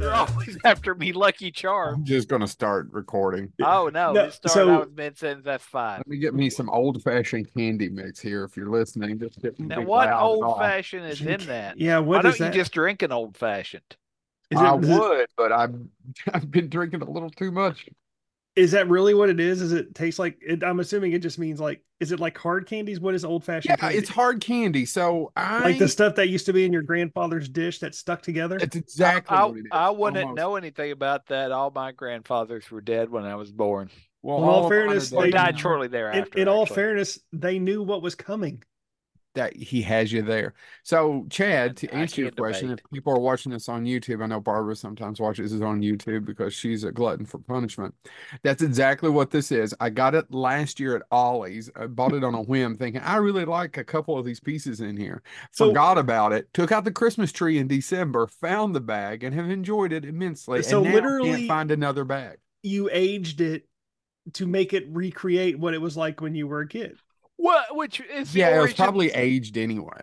You're always after me, Lucky Charm. I'm just gonna start recording. Oh no, No, it started so- out with mid sentence. That's fine. Let me get me some old fashioned candy mix here. If you're listening, just get Now, what old fashioned is in that? Yeah, Why what don't is you just drink an old fashioned? Is I it- is it- would, but I've I've been drinking a little too much. Is that really what it is? Is it tastes like? It, I'm assuming it just means like. Is it like hard candies? What is old fashioned? Yeah, it's hard candy. So I like the stuff that used to be in your grandfather's dish that stuck together. It's exactly I, what it is. I wouldn't almost. know anything about that. All my grandfathers were dead when I was born, Well, In all all of mine are fairness, They- died shortly in, thereafter. in all fairness, they knew what was coming. That he has you there. So, Chad, to I answer your question, debate. if people are watching this on YouTube, I know Barbara sometimes watches this on YouTube because she's a glutton for punishment. That's exactly what this is. I got it last year at Ollie's. I bought it on a whim, thinking I really like a couple of these pieces in here. So- Forgot about it. Took out the Christmas tree in December, found the bag, and have enjoyed it immensely. So and literally- can't find another bag. You aged it to make it recreate what it was like when you were a kid. What? Which is the Yeah, it was probably aged anyway.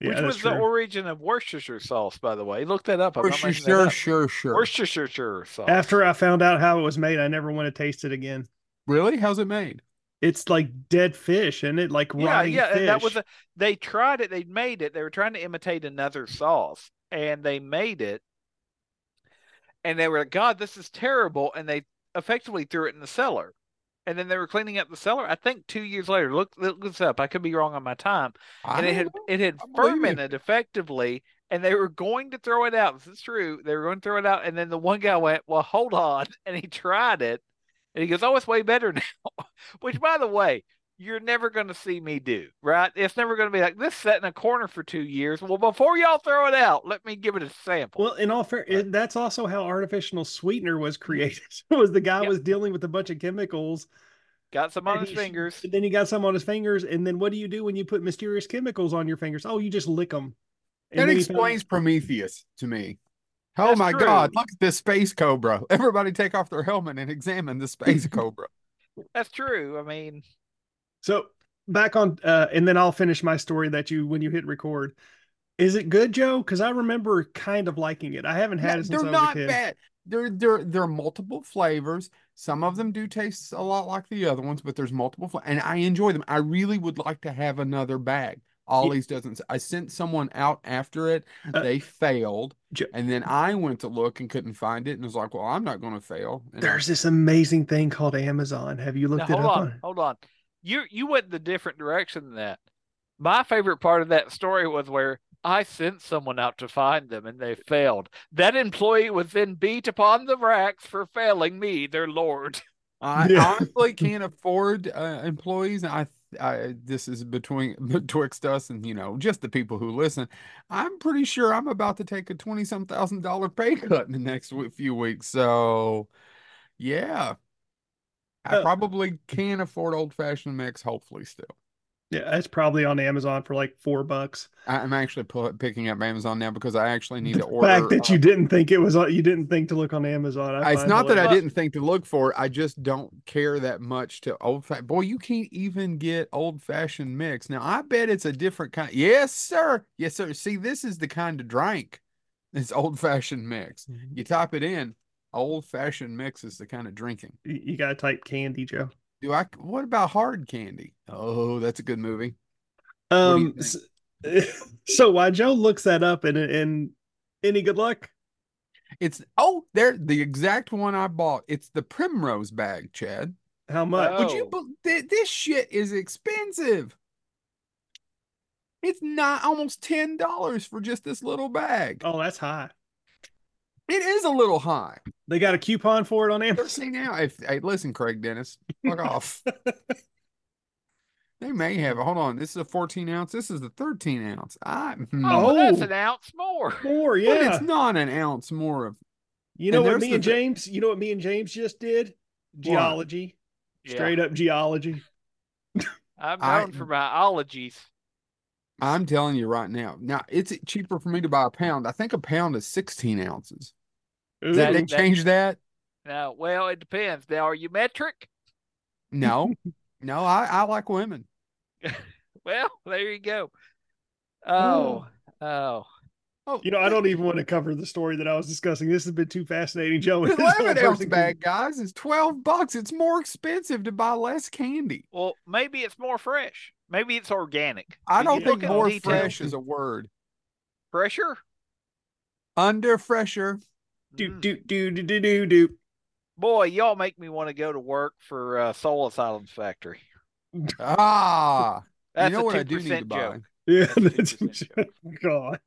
Yeah, Which that's was the origin of Worcestershire sauce, by the way? Look that up. I'm For not sure, that sure, up. sure, sure. Worcestershire sauce. After I found out how it was made, I never want to taste it again. Really? How's it made? It's like dead fish, and it like yeah, rotting yeah, fish. and that was a. They tried it. They made it. They were trying to imitate another sauce, and they made it. And they were like, "God, this is terrible!" And they effectively threw it in the cellar. And then they were cleaning up the cellar. I think two years later. Look, look this up. I could be wrong on my time. I and it had know. it had I fermented effectively, and they were going to throw it out. This is true. They were going to throw it out, and then the one guy went, "Well, hold on," and he tried it, and he goes, "Oh, it's way better now." Which, by the way, you're never going to see me do, right? It's never going to be like this set in a corner for two years. Well, before y'all throw it out, let me give it a sample. Well, in all fair, it, that's also how artificial sweetener was created. was the guy Yep. was dealing with a bunch of chemicals. Got some on his he fingers. Then he got some on his fingers, and then what do you do when you put mysterious chemicals on your fingers? Oh, you just lick them. That explains Prometheus to me. Oh That's my true. God, look at this space cobra. Everybody take off their helmet and examine the space cobra. That's true. I mean, So back on, uh, and then I'll finish my story that you when you hit record. Is it good, Joe? Because I remember kind of liking it. I haven't had Yeah, it since they're I was not a kid. bad. There, there, there are multiple flavors. Some of them do taste a lot like the other ones, but there's multiple, fla- and I enjoy them. I really would like to have another bag. Ollie's doesn't. I sent someone out after it. Uh, They failed, Jo- and then I went to look and couldn't find it, and was like, "Well, I'm not going to fail." And I- There's this amazing thing called Amazon. Have you now looked it hold up? on, hold on. You you went the different direction than that. My favorite part of that story was where I sent someone out to find them and they failed. That employee was then beat upon the racks for failing me, their lord. I Yeah. honestly can't afford uh, employees. I, I, this is between betwixt us and you know just the people who listen. I'm pretty sure I'm about to take a twenty some thousand dollar pay cut in the next few weeks. So, yeah, I Uh, probably can afford old fashioned mix. Hopefully, still. Yeah, it's probably on Amazon for like four bucks. I'm actually picking up Amazon now because I actually need The to order. fact that uh, you didn't think it was on, you didn't think to look on Amazon. I It's not that I didn't think to look for it. I just don't care that much to old fashioned. Boy, you can't even get old fashioned mix. Now, I bet it's a different kind. Yes, sir. Yes, sir. See, this is the kind of drink. It's old fashioned mix. You type it in, old fashioned mix is the kind of drinking. You, you gotta type candy, Joe. Do I? What about hard candy? Oh, that's a good movie. Um, s- so while Joe looks that up and and any good luck? It's oh, there the exact one I bought. It's the primrose bag, Chad. How much? Would you? Oh. th- This shit is expensive. It's not almost ten dollars for just this little bag. Oh, that's high. It is a little high. They got a coupon for it on Amazon. see now. If hey, listen, Craig Dennis, fuck off. They may have. Hold on. This is a fourteen ounce. This is a thirteen ounce. I. hmm. Oh, well, that's Oh. an ounce more. More, But yeah. it's not an ounce more of. You know and what me and thi- James, you know what me and James just did? Geology. Yeah. Straight up geology. I'm I- known for my ologies. I'm telling you right now. Now it's cheaper for me to buy a pound. I think a pound is sixteen ounces. Did That- they Ooh. that- change that? Now, well, it depends. Now, are you metric? No, no. I I like women. Well, there you go. Oh, oh. Oh, You know, I don't even want to cover the story that I was discussing. This has been too fascinating, Joe. The This whole eleven ounce person- bag, guys, is twelve bucks. It's more expensive to buy less candy. Well, maybe it's more fresh. Maybe it's organic. I Did don't think more fresh is a word. Fresher? Under fresher. Do Mm. do do do do do do. Boy, y'all make me want to go to work for uh, Soul Asylum's factory. Ah, That's you know a what I do need to buy? joke. Yeah, That's that's God.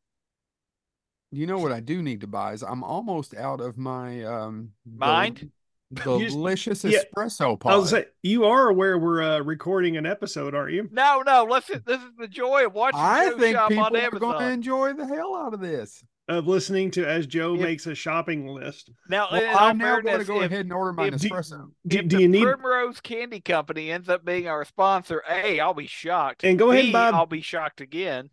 You know what I do need to buy is I'm almost out of my um Mind? You just- delicious yeah, espresso I pod. was say you are aware we're uh, recording an episode, aren't you? No, no. Listen, this is the joy of watching I think shop people on are going to enjoy the hell out of this. Of listening to as Joe If- makes a shopping list. Now, Well, I'm now going to go if, ahead and order my if- Nespresso. Do, if do the you need Primrose Candy Company ends up being our sponsor, A, I'll be shocked. and go ahead B, and buy I'll be shocked again.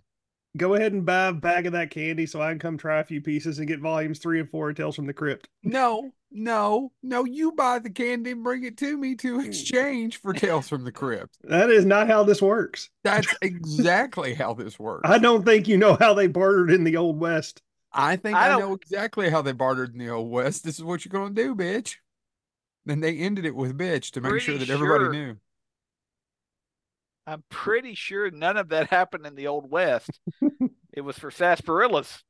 go ahead and buy a bag of that candy so I can come try a few pieces and get volumes three and four of Tales from the Crypt. No, no, no. You buy the candy and bring it to me to hmm. exchange for Tales from the Crypt. That is not how this works. That's exactly how this works. I don't think you know how they bartered in the old west. I think I I, know exactly how they bartered in the old west. This is what you're going to do, bitch. Then they ended it with bitch to make sure Pretty that everybody sure. knew. I'm pretty sure none of that happened in the Old West. it was for sarsaparillas.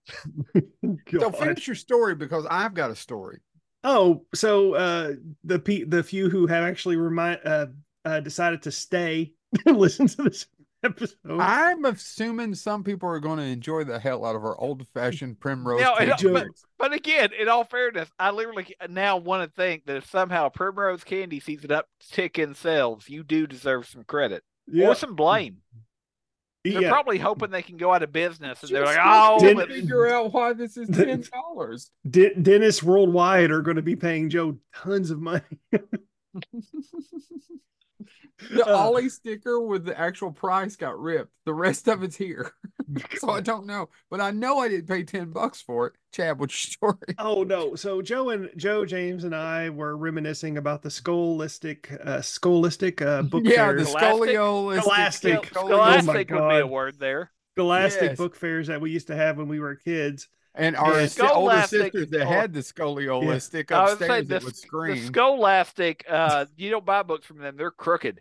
So finish your story because I've got a story. Oh, so uh, the pe- the few who have actually remind uh, uh, decided to stay and listen to this episode. I'm assuming some people are going to enjoy the hell out of our old fashioned primrose. No, it- candy but- But again, in all fairness, I literally now want to think that if somehow Primrose Candy sees it uptick in sales, you do deserve some credit yeah, or some blame. They're yeah. probably hoping they can go out of business, and they're like, "Oh, didn't figure out why this is ten dollars. De- dentists worldwide are going to be paying Joe tons of money. The Uh, Ollie sticker with the actual price got ripped. The rest of it's here. so I don't know. But I know I didn't pay 10 bucks for it. Chad, what's your story? Oh no! So Joe and Joe James and I were reminiscing about the scholastic, uh, scholastic uh, book yeah, fairs, the Scholastic? scoliolistic. Scholastic. Oh my Scholastic would be a word there. scholastic Yes. book fairs that we used to have when we were kids. And our Yeah, older sisters that had the scoliolistic I would say upstairs the, that would the scream. Scholastic, uh, you don't buy books from them; they're crooked.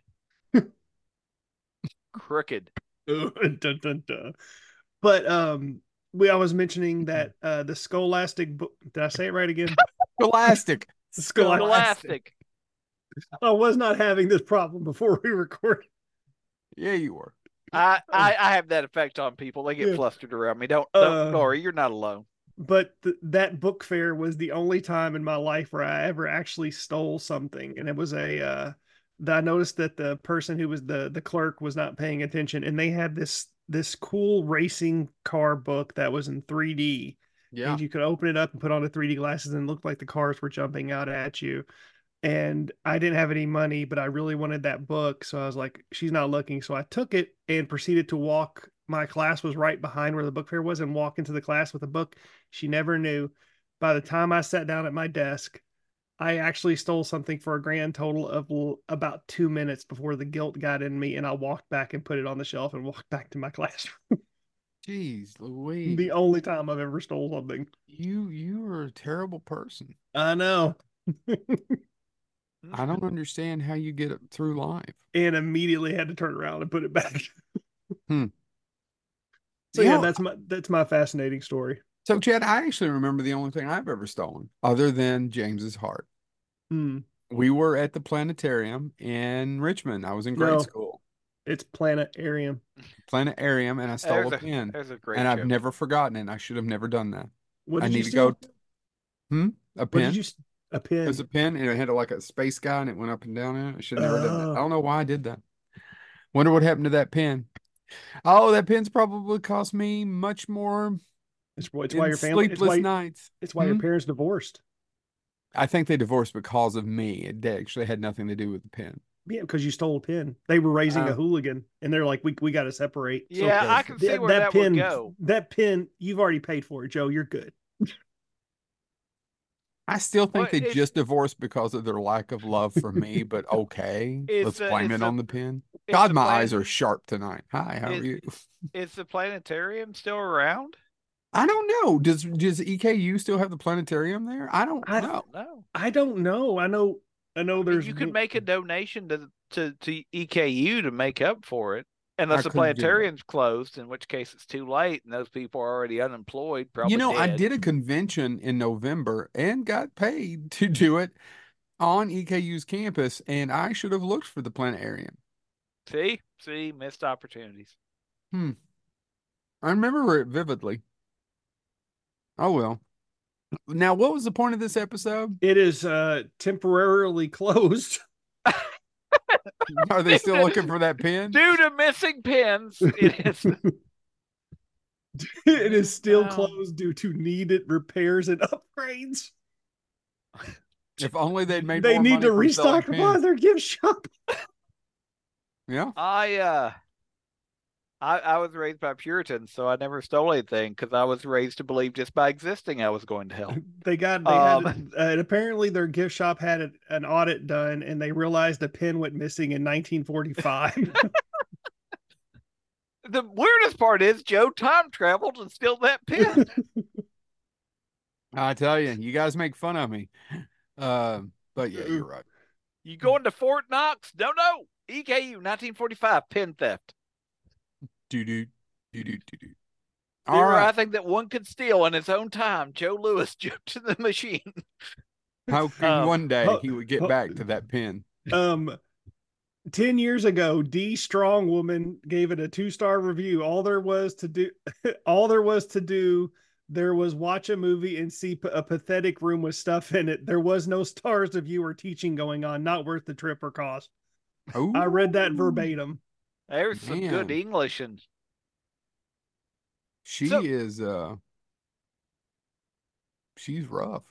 crooked. dun, dun, dun. But um, we I was mentioning that uh, the scholastic book. Did I say it right again? Scholastic. Scholastic. Scholastic. I was not having this problem before we recorded. Yeah, you were. I, I I have that effect on people. They get Yeah. flustered around me. Don't don't Uh, worry, you're not alone. but th- that book fair was the only time in my life where I ever actually stole something, and it was a. Uh, that I noticed that the person who was the the clerk was not paying attention, and they had this this cool racing car book that was in 3D, Yeah. and you could open it up and put on the 3D glasses, and it looked like the cars were jumping out at you. And I didn't have any money, but I really wanted that book, so I was like, "She's not looking." So I took it and proceeded to walk. My class was right behind where the book fair was, and walk into the class with a book. She never knew. By the time I sat down at my desk, I actually stole something for a grand total of l- about two minutes before the guilt got in me, and I walked back and put it on the shelf and walked back to my classroom. Jeez Louise. the only time I've ever stole something. You you are a terrible person. I know. I don't understand how you get it through life. and immediately had to turn around and put it back. Hmm. So You yeah, know- that's my that's my fascinating story. So Chad, I actually remember the only thing I've ever stolen, other than James's heart. Hmm. We were at the planetarium in Richmond. I was in grade No. school. It's planetarium. Planetarium, and I stole There's a a, pen. there's a great And I've never forgotten it. I should have never done that. What I need you to steal? go. Hmm? A What pen. did you? S- A pin. It was a pen, and it had like a space guy, and it went up and down. In it. I should have never done that. I don't know why I did that. Wonder what happened to that pen. Oh, that pen's probably cost me much more It's, why- it's why your family. It's sleepless why, nights. it's why your Hmm? parents divorced. I think they divorced because of me. It actually had nothing to do with the pen. Yeah, because you stole a pin. They were raising Uh, a hooligan, and they're like, "We we got to separate." Yeah, Okay. I can see that, where that that, pin, would go. that pin, you've already paid for it, Joe. You're good. I still think Well, they just divorced because of their lack of love for me, but okay. Let's a- blame it a- on the pen. God, my plan- eyes are sharp tonight. Hi, how are you? Is the planetarium still around? I don't know. Does does EKU still have the planetarium there? I don't I- know. No. I don't know. I know. I know. There's you could make a donation to to to EKU to make up for it, unless the could do that. planetarium's closed, in which case it's too late, and those people are already unemployed. Probably You know, I did a convention in November and got paid to do it on EKU's campus, and I should have looked for the planetarium. See, see, missed opportunities. Hmm. I remember it vividly. Oh well. Now, what was the point of this episode? It is uh temporarily closed. Are they still looking for that pin? Due to missing pins, it is. it is still Wow. closed due to needed repairs and upgrades. If only they'd made they more need money to restock upon pins. their gift shop. Yeah. I uh, I I was raised by Puritans, so I never stole anything because I was raised to believe just by existing I was going to hell. They got they Um, had uh, and apparently their gift shop had a, an audit done and they realized the pin went missing in 1945. The weirdest part is Joe time traveled and stole that pin. I tell you, you guys make fun of me. Um, but yeah, you're right. you going to Fort Knox? No, no. EKU 1945 pin theft. Do do do do do do. All All I think that one could steal in his own time. Joe Lewis jumped in the machine. Hoping Um, one day he would get back to that pin. um 10 years ago d strong woman gave it a two star review all there was to do all there was to do there was watch a movie and see a pathetic room with stuff in it there was no stars of you or teaching going on not worth the trip or cost i read that verbatim There's some good English and She So- is uh she's rough.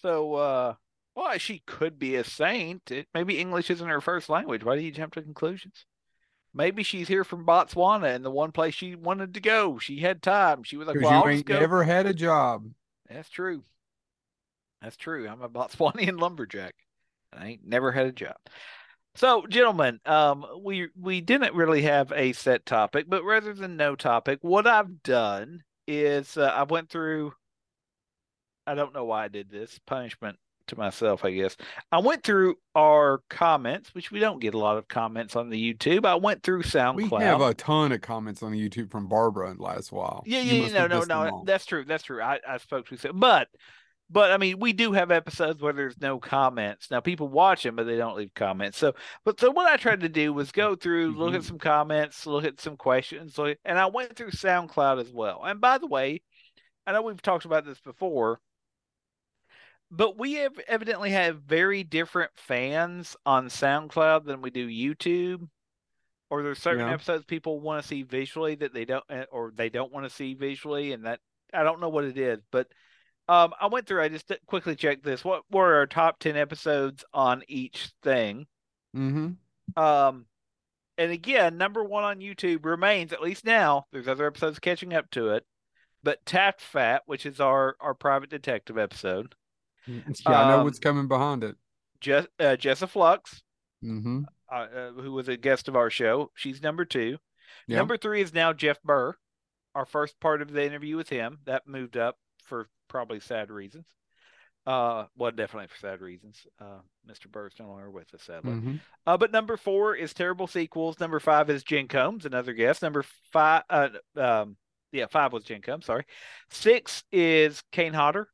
so uh well she could be a saint. It, maybe English isn't her first language. Why do you jump to conclusions? Maybe she's here from Botswana and the one place she wanted to go. She had time. She was like, Well, you ain't never had a job. That's true. That's true. I'm a Botswanian lumberjack. I ain't never had a job. So, gentlemen, um, we we didn't really have a set topic, but rather than no topic, what I've done is uh, I went through. I don't know why I did this punishment to myself, I guess. I went through our comments, which we don't get a lot of comments on the YouTube. I went through SoundCloud. We have a ton of comments on the YouTube from Barbara in the last while. Yeah, You yeah, must no, no, no. That's true. That's true. I, I spoke to but, but I mean, we do have episodes where there's no comments. Now, people watch them, but they don't leave comments. So, but so what I tried to do was go through, look at Mhm. some comments, look at some questions, look, and I went through SoundCloud as well. And by the way, I know we've talked about this before, but we have evidently have very different fans on SoundCloud than we do YouTube. Or there's certain Yeah. episodes people want to see visually that they don't, eh, or they don't want to see visually, and that I don't know what it is. But um, I went through. I just quickly checked this. What were our top ten episodes on each thing? Mm-hmm. Um, and again, number one on YouTube remains at least now. There's other episodes catching up to it, but Taft Fat, which is our our private detective episode, Yeah, I know Um, what's coming behind it. Jess, uh, Jessa Flux, Mm-hmm. uh, uh, who was a guest of our show, she's number two. Yeah. Number three is now Jeff Burr. Our first part of the interview with him that moved up for probably sad reasons. Uh, well, definitely for sad reasons. Uh, Mr. Burr's no longer with us, sadly. Mm-hmm. Uh, but number four is Terrible Sequels. Number five is Jen Combs, another guest. Number five, uh, um, yeah, five was Jen Combs. Sorry. Six is Kane Hodder.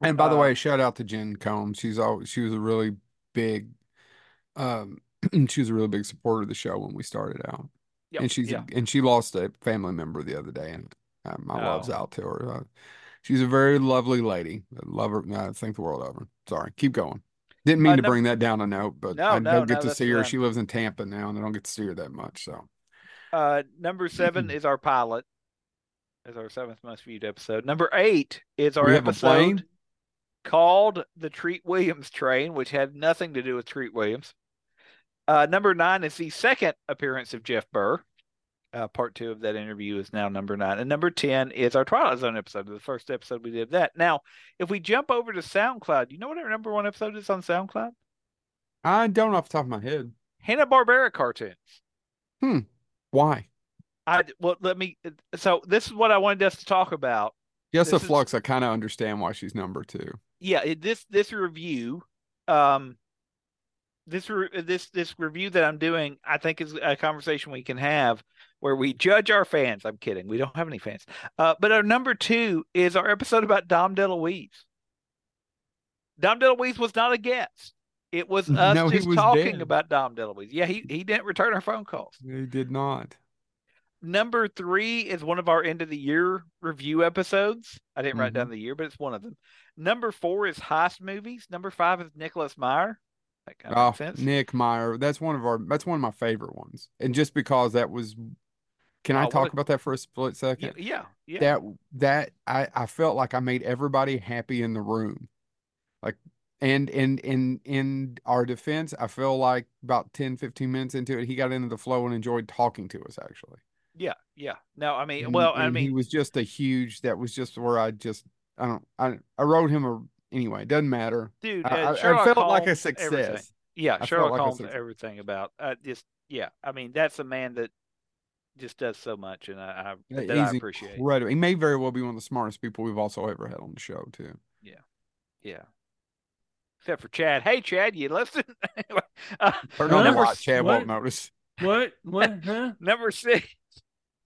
And by the Uh, way, shout out to Jen Combs. She's always she was a really big um she was a really big supporter of the show when we started out. Yep, and she's yeah. and she lost a family member the other day and uh, my love's Oh. out to her. She's a very lovely lady. I love her. I think the world of her. Sorry, keep going. Didn't mean Uh, to num- bring that down a note, but No, I no, don't get no, to see her. fine. She lives in Tampa now, and I don't get to see her that much. So Uh, number seven is our pilot, is our seventh most viewed episode. Number eight is our We episode called the Treat Williams Train, which had nothing to do with Treat Williams. Uh, number nine is the second appearance of Jeff Burr. Uh, part two of that interview is now number nine. And number 10 is our Twilight Zone episode, the first episode we did of that. Now, if we jump over to SoundCloud, you know what our number one episode is on SoundCloud? I don't off the top of my head. Hanna Barbera cartoons. Hmm. Why? I well let me. So this is what I wanted us to talk about. Just a This is- flux. I kind of understand why she's number two. Yeah, this this review, um, this re- this this review that I'm doing, I think is a conversation we can have where we judge our fans. I'm kidding. We don't have any fans. Uh, but our number two is our episode about Dom DeLuise. Dom DeLuise was not a guest. It was us No, just was talking dead. about Dom DeLuise. Yeah, he he didn't return our phone calls. He did not. Number three is one of our end of the year review episodes. I didn't write Mhm. down the year, but it's one of them. Number four is heist movies. Number five is Nicholas Meyer. That kind of Oh, sense. Nick Meyer. That's one of our. That's one of my favorite ones. And just because that was, can I talk about that for a split second? yeah, yeah. That that I I felt like I made everybody happy in the room, like. And in in in our defense, I feel like about 10, 15 minutes into it, he got into the flow and enjoyed talking to us actually. yeah, yeah. No, I mean, And- well, I mean, he was just a huge. That was just where I just I don't I I wrote him a anyway. It doesn't matter. dude, I, uh, I- I felt like a Holmes, everything. success. Yeah, felt Sherlock like Holmes, everything about uh, just yeah. I mean, that's a man that just does so much, and I, I Yeah, that I appreciate. incredible. He may very well be one of the smartest people we've also ever had on the show too. Yeah. Yeah. Except for Chad. Hey, Chad, you listen? Anyway, uh, Turn on the number light, s- Chad what? won't notice. What? What? Huh? Number six.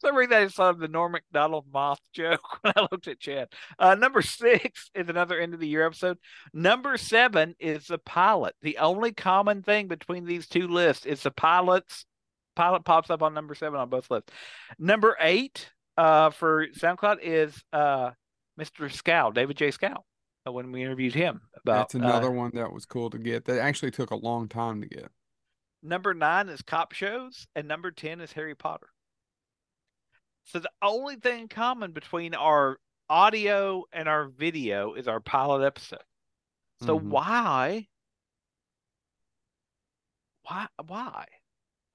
For some reason I just thought of the Norm Macdonald moth joke when I looked at Chad. Uh, number six is another end of the year episode. Number seven is the pilot. The only common thing between these two lists is the pilots. Pilot pops up on number seven on both lists. Number eight uh, for SoundCloud is uh, Mr. Skal, David J. Skal, uh, when we interviewed him about That's another uh, one that was cool to get. That actually took a long time to get. Number nine is cop shows, and number 10 is Harry Potter. So the only thing in common between our audio and our video is our pilot episode. So Mhm. why? Why? Why?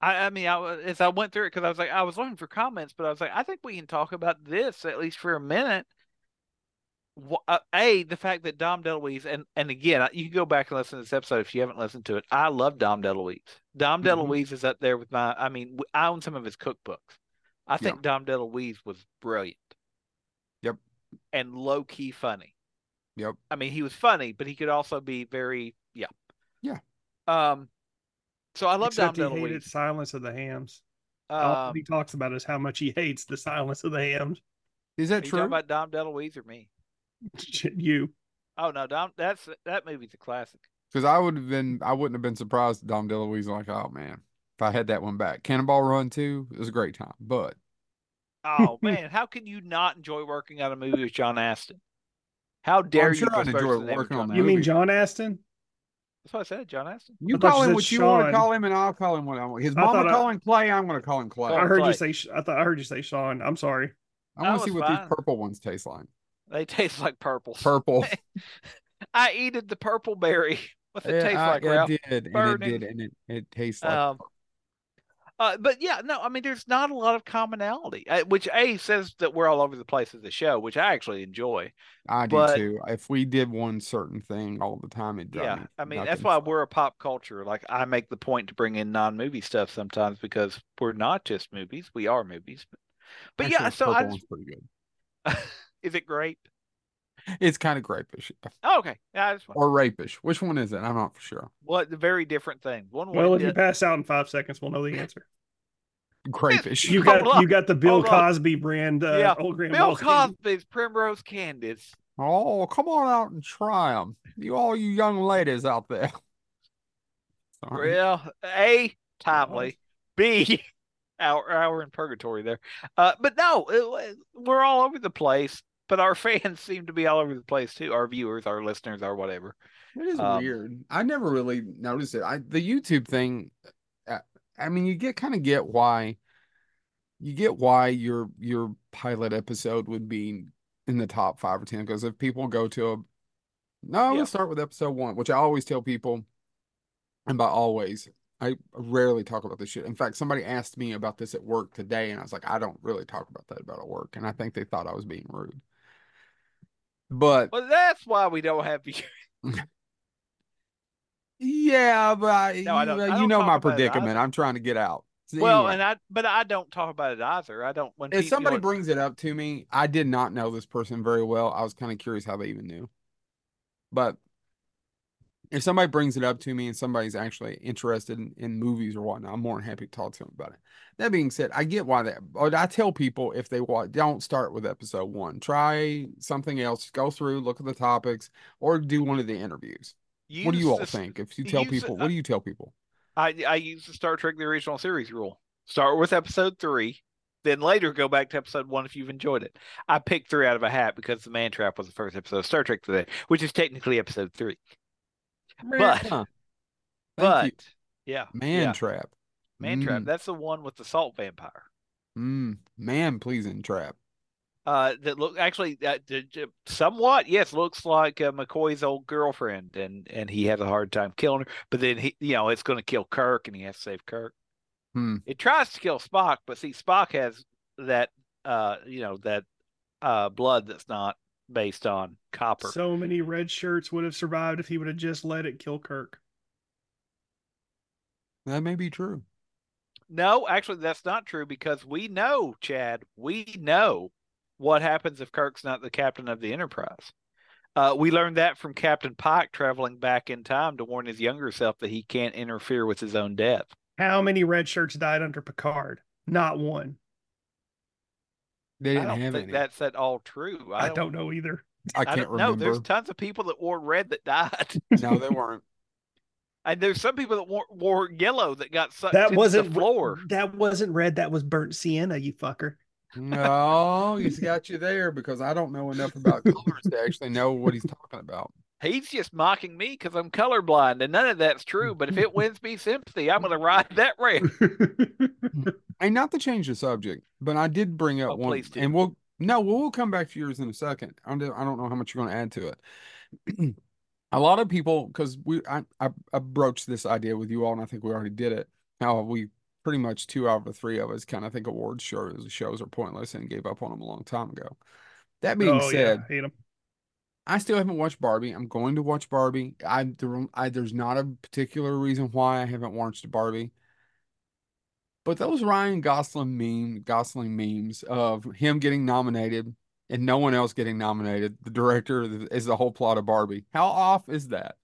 I, I mean, I, as I went through it, because I was like, I was looking for comments, but I was like, I think we can talk about this at least for a minute. Uh, A, the fact that Dom DeLuise, and, and again, you can go back and listen to this episode if you haven't listened to it. I love Dom DeLuise. Dom Mhm. DeLuise is up there with my, I mean, I own some of his cookbooks. I think Dom DeLuise was brilliant. Yep. And low key funny. Yep. I mean, he was funny, but he could also be very, yeah. Yeah. Um, so I love Except Dom he hated DeLuise. Silence of the Hams. All Um, he talks about is how much he hates the Silence of the Hams. Is are that you true? talking about Dom DeLuise or me? you. Oh no, Dom. That's that movie's a classic. Because I would have been, I wouldn't have been surprised. Dom DeLuise like, oh man, if I had that one back. Cannonball Run too, it was a great time. But Oh man, how can you not enjoy working on a movie with John Astin? How dare sure you? I'd enjoy the name of working on that You Astin? mean. John Astin? That's what I said, John Astin. you I call him said what you want to call him, and I'll call him what I want. His I mama thought I- call him Clay. I'm going to call him Clay. I heard Clay. you say. I thought I heard you say Sean. I'm sorry. I want to see what fine. these purple ones taste like. They taste like purple. Purple. I eated the purple berry. What's it Yeah, taste I- like, it Ralph? did, and it did, and it, it tastes like. Um, Uh, but yeah, no, I mean, there's not a lot of commonality, uh, which A says that we're all over the place as a show, which I actually enjoy. I do but- too. If we did one certain thing all the time, it Yeah, I mean, that's why we're a pop culture. Like, I make the point to bring in non-movie stuff sometimes because we're not just movies; we are movies. But, but yeah, so I just, pretty good. is it great? It's kind of grapish Oh, okay, yeah, I just or rapish. Which one is it? I'm not for sure. what the very different thing. One Well, way if you pass out in five seconds, we'll know the answer. Grapish. You Hold got on. you got the Bill Hold on. Cosby brand. Uh, Yeah, Old Grand Bill Cosby's Primrose Candies. Oh, come on out and try them. You all you young ladies out there. Sorry. Well, A, timely. B, hour, hour in purgatory there. Uh, but no, it- we're all over the place. But our fans seem to be all over the place too. Our viewers, our listeners, our whatever. It is Um, weird. I never really noticed it. I the YouTube thing. uh, I mean, you get kind of get why. You get why your your pilot episode would be in the top five or ten because if people go to a no, Yeah. let's start with episode one, which I always tell people, and by always, I rarely talk about this shit. In fact, somebody asked me about this at work today, and I was like, I don't really talk about that about at work, and I think they thought I was being rude. But Well, that's why we don't have viewers. Yeah, but I, No, I don't- you, I don't know my predicament. I'm trying to get out. So Well, anyway, and I but I don't talk about it either. I don't when if people, somebody you know, brings it up to me, I did not know this person very well. I was kind of curious how they even knew. But if somebody brings it up to me and somebody's actually interested in, in movies or whatnot, I'm more than happy to talk to them about it. That being said, I get why that. But I tell people if they want, don't start with episode one. Try something else. Go through, look at the topics, or do one of the interviews. what do you all the- think? If you tell use people, it- what do you tell people? I I use the Star Trek the original series rule. Start with episode three, then later go back to episode one if you've enjoyed it. I picked three out of a hat because the Man Trap was the first episode of Star Trek today, which is technically episode three. But Huh. But you. yeah, Man yeah, trap. Man Trap. Mm, That's the one with the salt vampire. mm, man pleasing trap. Uh, that look actually uh, somewhat yes looks like uh, McCoy's old girlfriend, and and he has a hard time killing her. But then he, you know, it's going to kill Kirk, and he has to save Kirk. Hmm. It tries to kill Spock, but see, Spock has that uh, you know, that uh blood that's not based on copper. So many red shirts would have survived if he would have just let it kill Kirk. That may be true. No, actually, that's not true because we know, Chad, we know what happens if Kirk's not the captain of the Enterprise. Uh, we learned that from Captain Pike traveling back in time to warn his younger self that he can't interfere with his own death. How many red shirts died under Picard? Not one. They I didn't don't have think any. that's at all true. I don't know either. I I can't don't know. remember. There's tons of people that wore red that died, No, they weren't. and there's some people that wore, wore yellow that got sucked That wasn't the floor. That wasn't red. That was burnt sienna. You fucker. No, he's got you there because I don't know enough about colors to actually know what he's talking about. He's just mocking me because I'm colorblind, and none of that's true. But if it wins me sympathy, I'm going to ride that rail. And not to change the subject, but I did bring up Oh, one, please do. and we'll no, we'll, we'll come back to yours in a second. I don't, I don't know how much you're going to add to it. a lot of people, because we, I, I, I broached this idea with you all, and I think we already did it. How we pretty much two out of the three of us kind of think awards shows shows are pointless and gave up on them a long time ago. That being oh said, yeah, hate him. I still haven't watched Barbie. I'm going to watch Barbie. I, there, I there's not a particular reason why I haven't watched Barbie. But those Ryan Gosling meme Gosling memes of him getting nominated and no one else getting nominated, the director is the whole plot of Barbie. How off is that?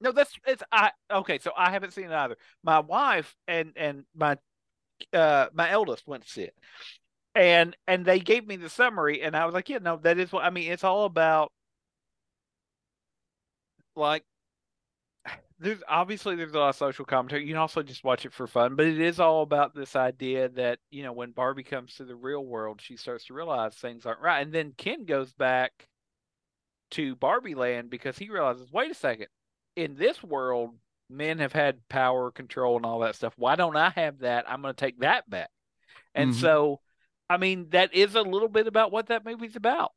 No, that's it's I okay. So I haven't seen it either. My wife and and my uh my eldest went to see it, and and they gave me the summary, and I was like, yeah, no, that is what I mean. It's all about like there's obviously there's a lot of social commentary. You can also just watch it for fun, but it is all about this idea that you know when Barbie comes to the real world, she starts to realize things aren't right, and then Ken goes back to Barbie Land because he realizes, wait a second, in this world, men have had power, control, and all that stuff. Why don't I have that? I'm going to take that back. And Mhm. so, I mean, that is a little bit about what that movie's about.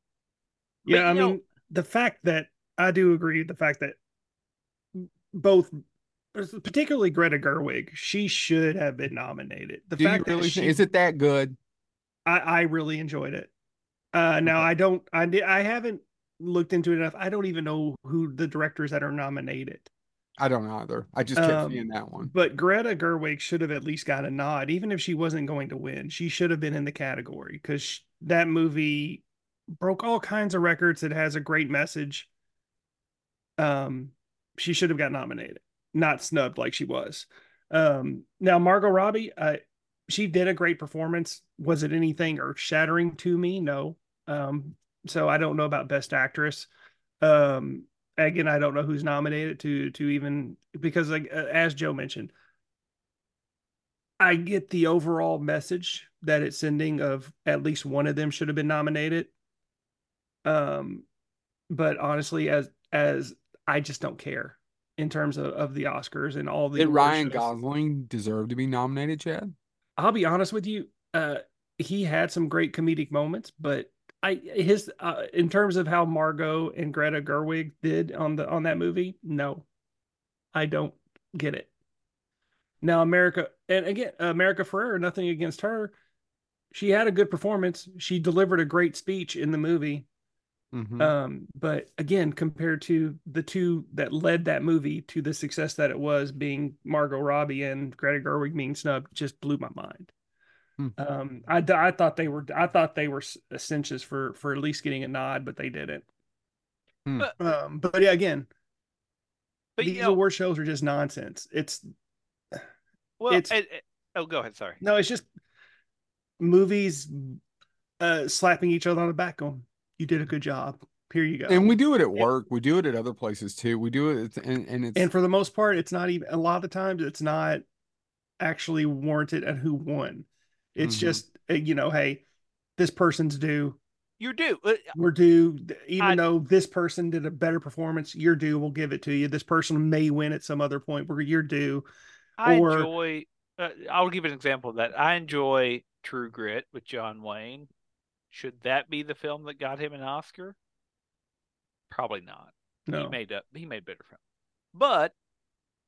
But, Yeah, I you know- mean the fact that I do agree the fact that both, particularly Greta Gerwig, she should have been nominated. The Do fact really that she, is it that good? I, I really enjoyed it. Uh, now Okay. I don't, I di- I haven't looked into it enough. I don't even know who the directors that are nominated. I don't know either. I just kept Um, seeing that one. But Greta Gerwig should have at least got a nod, even if she wasn't going to win. She should have been in the category because that movie broke all kinds of records. It has a great message. Um, she should have got nominated, not snubbed like she was. Um, now Margot Robbie, uh, she did a great performance. Was it anything earth shattering to me? No. Um, so I don't know about Best Actress. Um, again, I don't know who's nominated to to even because like uh, as Joe mentioned, I get the overall message that it's sending of at least one of them should have been nominated. Um, but honestly, as as I just don't care in terms of, of the Oscars and all the Did Ryan. Gosling deserve to be nominated, Chad? I'll be honest with you. Uh, he had some great comedic moments, but I his uh, in terms of how Margot and Greta Gerwig did on the on that movie, no, I don't get it. Now America, and again, America Ferrera, nothing against her. She had a good performance. She delivered a great speech in the movie. Mhm. Um, but again, compared to the two that led that movie to the success that it was, being Margot Robbie and Greta Gerwig being snubbed, just blew my mind. Hmm. Um, I, I thought they were I thought they were cinches for for at least getting a nod, but they didn't. Hmm. But, Um, but yeah, again, but these you know, award shows are just nonsense. It's well, it's- and- and- oh, go ahead. Sorry. no, it's just movies uh slapping each other on the back going, You did a good job. Here you go. And we do it at work. We do it at other places too. We do it, and, and it's and for the most part, it's not even a lot of the times it's not actually warranted and who won. It's Mhm. just uh, you know, hey, this person's due. You're due. Uh, We're due, even I- though this person did a better performance. You're due. We'll give it to you. This person may win at some other point. Where you're due. I Or- enjoy. Uh, I'll give an example of that. I enjoy True Grit with John Wayne. Should that be the film that got him an Oscar? Probably not. No. He made up. He made better film, but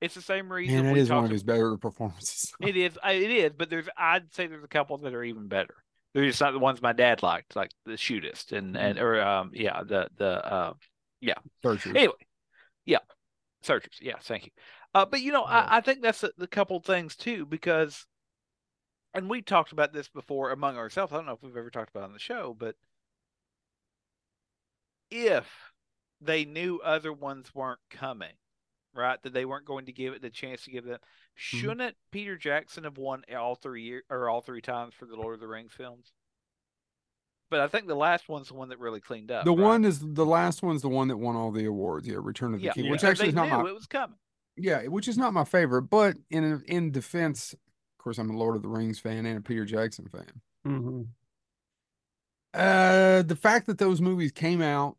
it's the same reason. man, we is one of his better performances. it is. It is. But there's. I'd say there's a couple that are even better. They're just not the ones my dad liked, like the shootist and and or um yeah the the uh Searchers. anyway yeah searchers yeah thank you uh but you know Yeah. I, I think that's a, the couple things too because and we talked about this before among ourselves i don't know if we've ever talked about it on the show but if they knew other ones weren't coming right that they weren't going to give it the chance to give them shouldn't peter jackson have won all three year or all three times for the lord of the rings films but i think the last one's the one that really cleaned up The right? one is the last one's the one that won all the awards. Yeah, Return of the yeah, King, which actually they is not knew my it was coming yeah, which is not my favorite. But in in defense, of course, I'm a Lord of the Rings fan and a Peter Jackson fan. Mhm. Uh, the fact that those movies came out,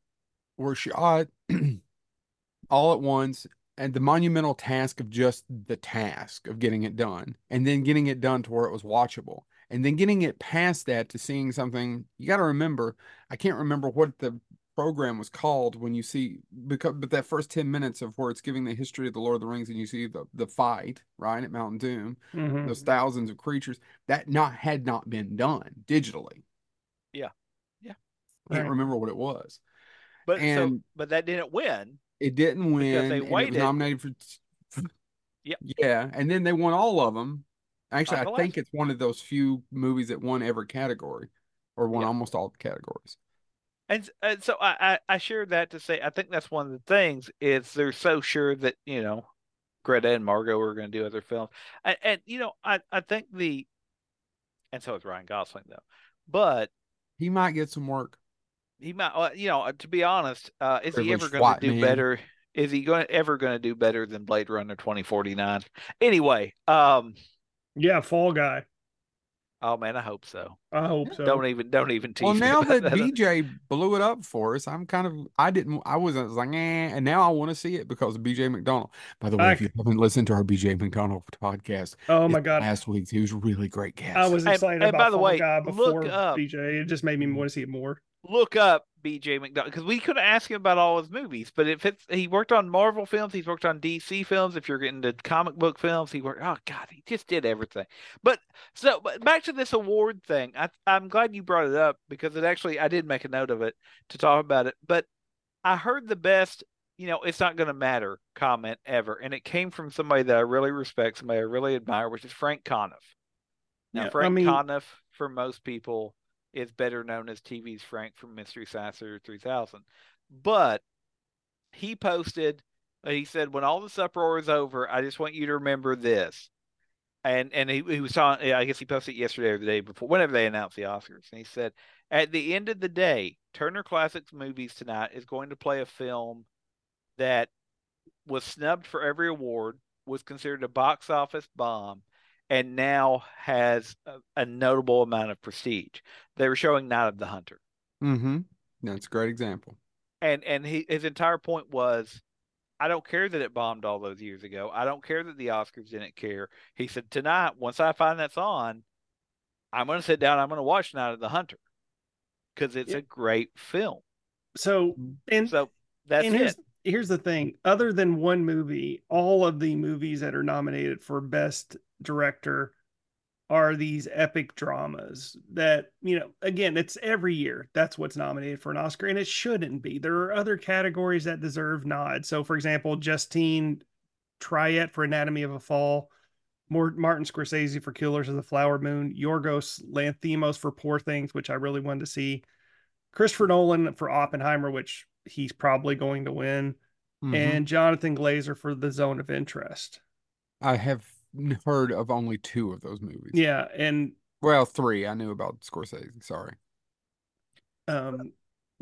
were shot all at once, and the monumental task of just the task of getting it done, and then getting it done to where it was watchable, and then getting it past that to seeing something. You got to remember, I can't remember what the program was called when you see because but that first 10 minutes of where it's giving the history of the Lord of the Rings and you see the the fight right at Mountain Doom Mhm. those thousands of creatures that not had not been done digitally Yeah. Yeah. I can't Right. remember what it was But so, but that didn't win. It didn't win they and it was waited. nominated for, Yep. yeah and then they won all of them actually i think it's one of those few movies that won every category or won Yeah. almost all the categories And, and so I, I, I share that to say I think that's one of the things is they're so sure that you know Greta and Margot are going to do other films, and, and you know I, I think the, and so is Ryan Gosling though, but he might get some work he might uh, you know to be honest, uh, is he ever going to do man. better? Is he going ever going to do better than Blade Runner twenty forty nine? Anyway, um, Yeah, Fall Guy. oh man, I hope so. I hope so. Don't even don't even tease well now about that bj blew it up for us i'm kind of i didn't i was, I was like eh, and now i want to see it because of bj mcdonald by the way I if you haven't listened to our bj mcdonald podcast oh my god, last week's he was a really great guest I was excited and about by the Fall way, Guy look before up- BJ. It just made me want to see it more. Look up BJ McDonald because we could ask him about all his movies, but if it's he worked on Marvel films, he's worked on DC films. If you're getting to comic book films, he worked. Oh God, he just did everything. But so, but back to this award thing. I, I'm glad you brought it up because it actually I did make a note of it to talk about it. But I heard the best. You know, it's not going to matter comment ever, and it came from somebody that I really respect, somebody I really admire, which is Frank Conniff. Now, Yeah, I Frank mean- Conniff, for most people, is better known as TV's Frank from Mystery Science 3000. But he posted, he said, when all this uproar is over, I just want you to remember this. And and he, he was talking, I guess he posted yesterday or the day before, whenever they announced the Oscars. And he said, at the end of the day, Turner Classics Movies tonight is going to play a film that was snubbed for every award, was considered a box office bomb, and now has a, a notable amount of prestige. They were showing Night of the Hunter, mm-hmm that's a great example and and he, his entire point was, I don't care that it bombed all those years ago. I don't care that the Oscars didn't care. He said tonight, once I find that's on, I'm going to sit down. I'm going to watch Night of the Hunter because it's Yeah. a great film. So, and So that's and here's it. Here's the thing. Other than one movie, all of the movies that are nominated for best director are these epic dramas that, you know, again, it's every year. That's what's nominated for an Oscar, and it shouldn't be. There are other categories that deserve nods. So, for example, Justine Triet for Anatomy of a Fall, Martin Scorsese for Killers of the Flower Moon, Yorgos Lanthimos for Poor Things, which I really wanted to see, Christopher Nolan for Oppenheimer, which he's probably going to win, mm-hmm. and Jonathan Glazer for The Zone of Interest. I have heard of only two of those movies. Yeah, and well, three. I knew about Scorsese. Sorry. Um,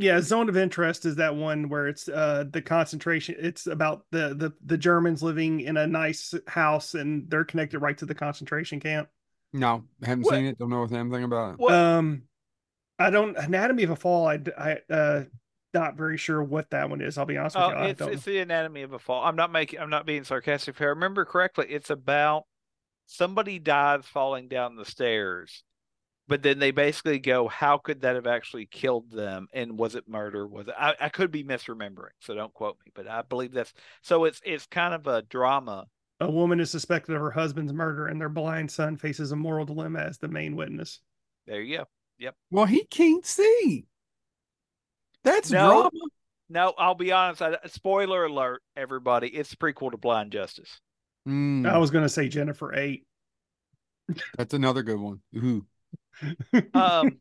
yeah, Zone of Interest is that one where it's uh the concentration. It's about the the the Germans living in a nice house and they're connected right to the concentration camp. No, haven't what? seen it. Don't know anything about it. What? Um, I don't. Anatomy of a Fall. I I uh not very sure what that one is. I'll be honest with oh, you. I it's, it's the anatomy of a fall. I'm not making. I'm not being sarcastic. If I remember correctly, it's about somebody dies falling down the stairs, but then they basically go, "How could that have actually killed them? And was it murder? Was it?" I, I could be misremembering, so don't quote me, but I believe that's so. It's it's kind of a drama. A woman is suspected of her husband's murder, and their blind son faces a moral dilemma as the main witness. There you go. Yep. Well, he can't see. That's no, drama. No, I'll be honest. I, spoiler alert, everybody. It's prequel to Blind Justice. Mm. I was going to say Jennifer 8. That's another good one. Ooh. um,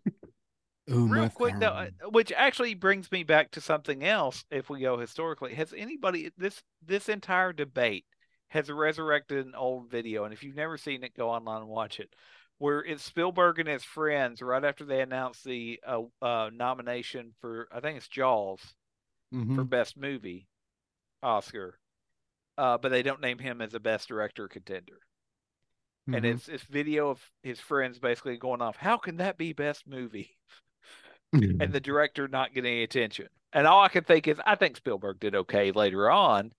Ooh, real quick though, uh, which actually brings me back to something else. If we go historically, has anybody this this entire debate has resurrected an old video? And if you've never seen it, go online and watch it where it's Spielberg and his friends right after they announced the uh, uh, nomination for I think it's Jaws mm-hmm. for best movie Oscar, uh, but they don't name him as a best director contender. Mm-hmm. And it's it's video of his friends basically going off. How can that be best movie? and the director not getting any attention. And all I can think is I think Spielberg did okay later on,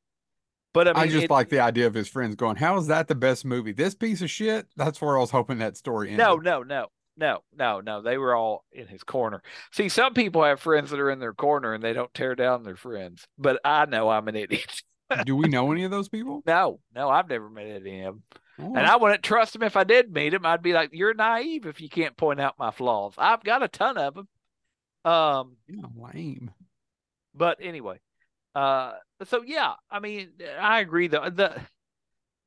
but I, mean, I just it, like the idea of his friends going, "How is that the best movie? This piece of shit." That's where I was hoping that story ended. No, no, no, no, no, no. They were all in his corner. See, some people have friends that are in their corner and they don't tear down their friends. But I know I'm an idiot. Do we know any of those people? No, no, I've never met any of them. Oh. And I wouldn't trust them if I did meet them. I'd be like, "You're naive if you can't point out my flaws." I've got a ton of them. Um, yeah, lame. But anyway, uh, so yeah, I mean, I agree. The the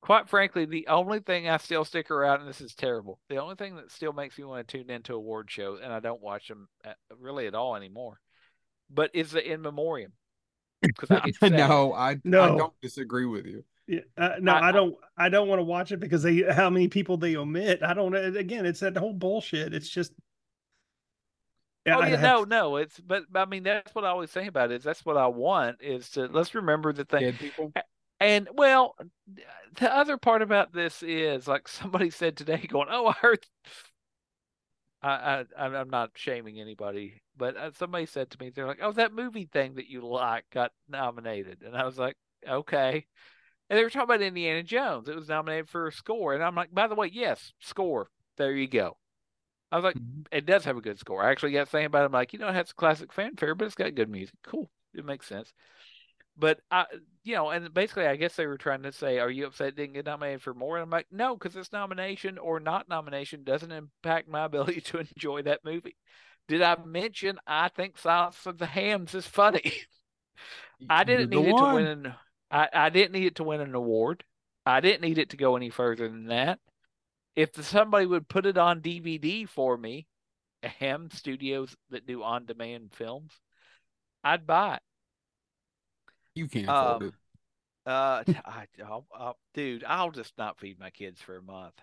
quite frankly, the only thing I still stick around, and this is terrible, the only thing that still makes me want to tune into award shows, and I don't watch them at, really at all anymore, but is the in memoriam. Because I no, I no. I don't disagree with you. Yeah, uh, no, I, I, don't. I don't want to watch it because they how many people they omit. I don't. Again, it's that whole bullshit. It's just yeah, oh yeah, no, no. It's but I mean that's what I always say about is that's what I want is to let's remember the thing. And well, the other part about this is like somebody said today, going, "Oh, I heard." I, I I'm not shaming anybody, but uh, somebody said to me, they're like, "Oh, that movie thing that you like got nominated," and I was like, "Okay." And they were talking about Indiana Jones. It was nominated for a score, and I'm like, "By the way, yes, score. There you go." I was like, mm-hmm. it does have a good score. I actually got saying about it. I'm like, you know, it has classic fanfare, but it's got good music. Cool. It makes sense. But I, you know, and basically, I guess they were trying to say, "Are you upset it didn't get nominated for more?" And I'm like, "No, because this nomination or not nomination doesn't impact my ability to enjoy that movie." Did I mention I think Silence of the Hams is funny? I didn't need it to win an. I, I didn't need it to win an award. I didn't need it to go any further than that if somebody would put it on DVD for me, Ham Studios that do on demand films, I'd buy it. You can't afford um, it. Uh, I, I'll, I'll, dude, I'll just not feed my kids for a month.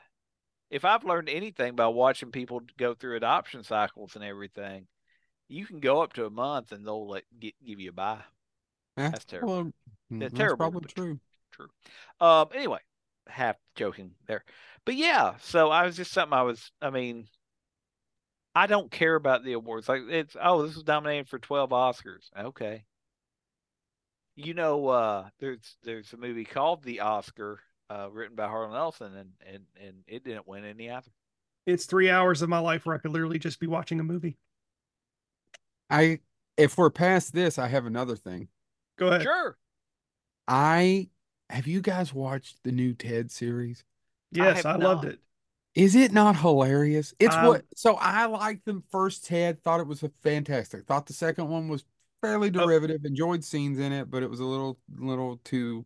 If I've learned anything by watching people go through adoption cycles and everything, you can go up to a month and they'll let get, give you a buy. Yeah, that's terrible. Well, that's, that's terrible. Probably true. True. Um. Anyway, half joking there. But yeah, so I was just something I was. I mean, I don't care about the awards. Like it's oh, this was nominated for twelve Oscars. Okay. You know, uh, there's there's a movie called The Oscar, uh, written by Harlan Ellison, and and and it didn't win any either. It's three hours of my life where I could literally just be watching a movie. I if we're past this, I have another thing. Go ahead. Sure. I have you guys watched the new Ted series? Yes, I, I loved it. Is it not hilarious? It's Um, what so I liked the first Ted, thought it was a fantastic. Thought the second one was fairly Oh. derivative, enjoyed scenes in it, but it was a little little too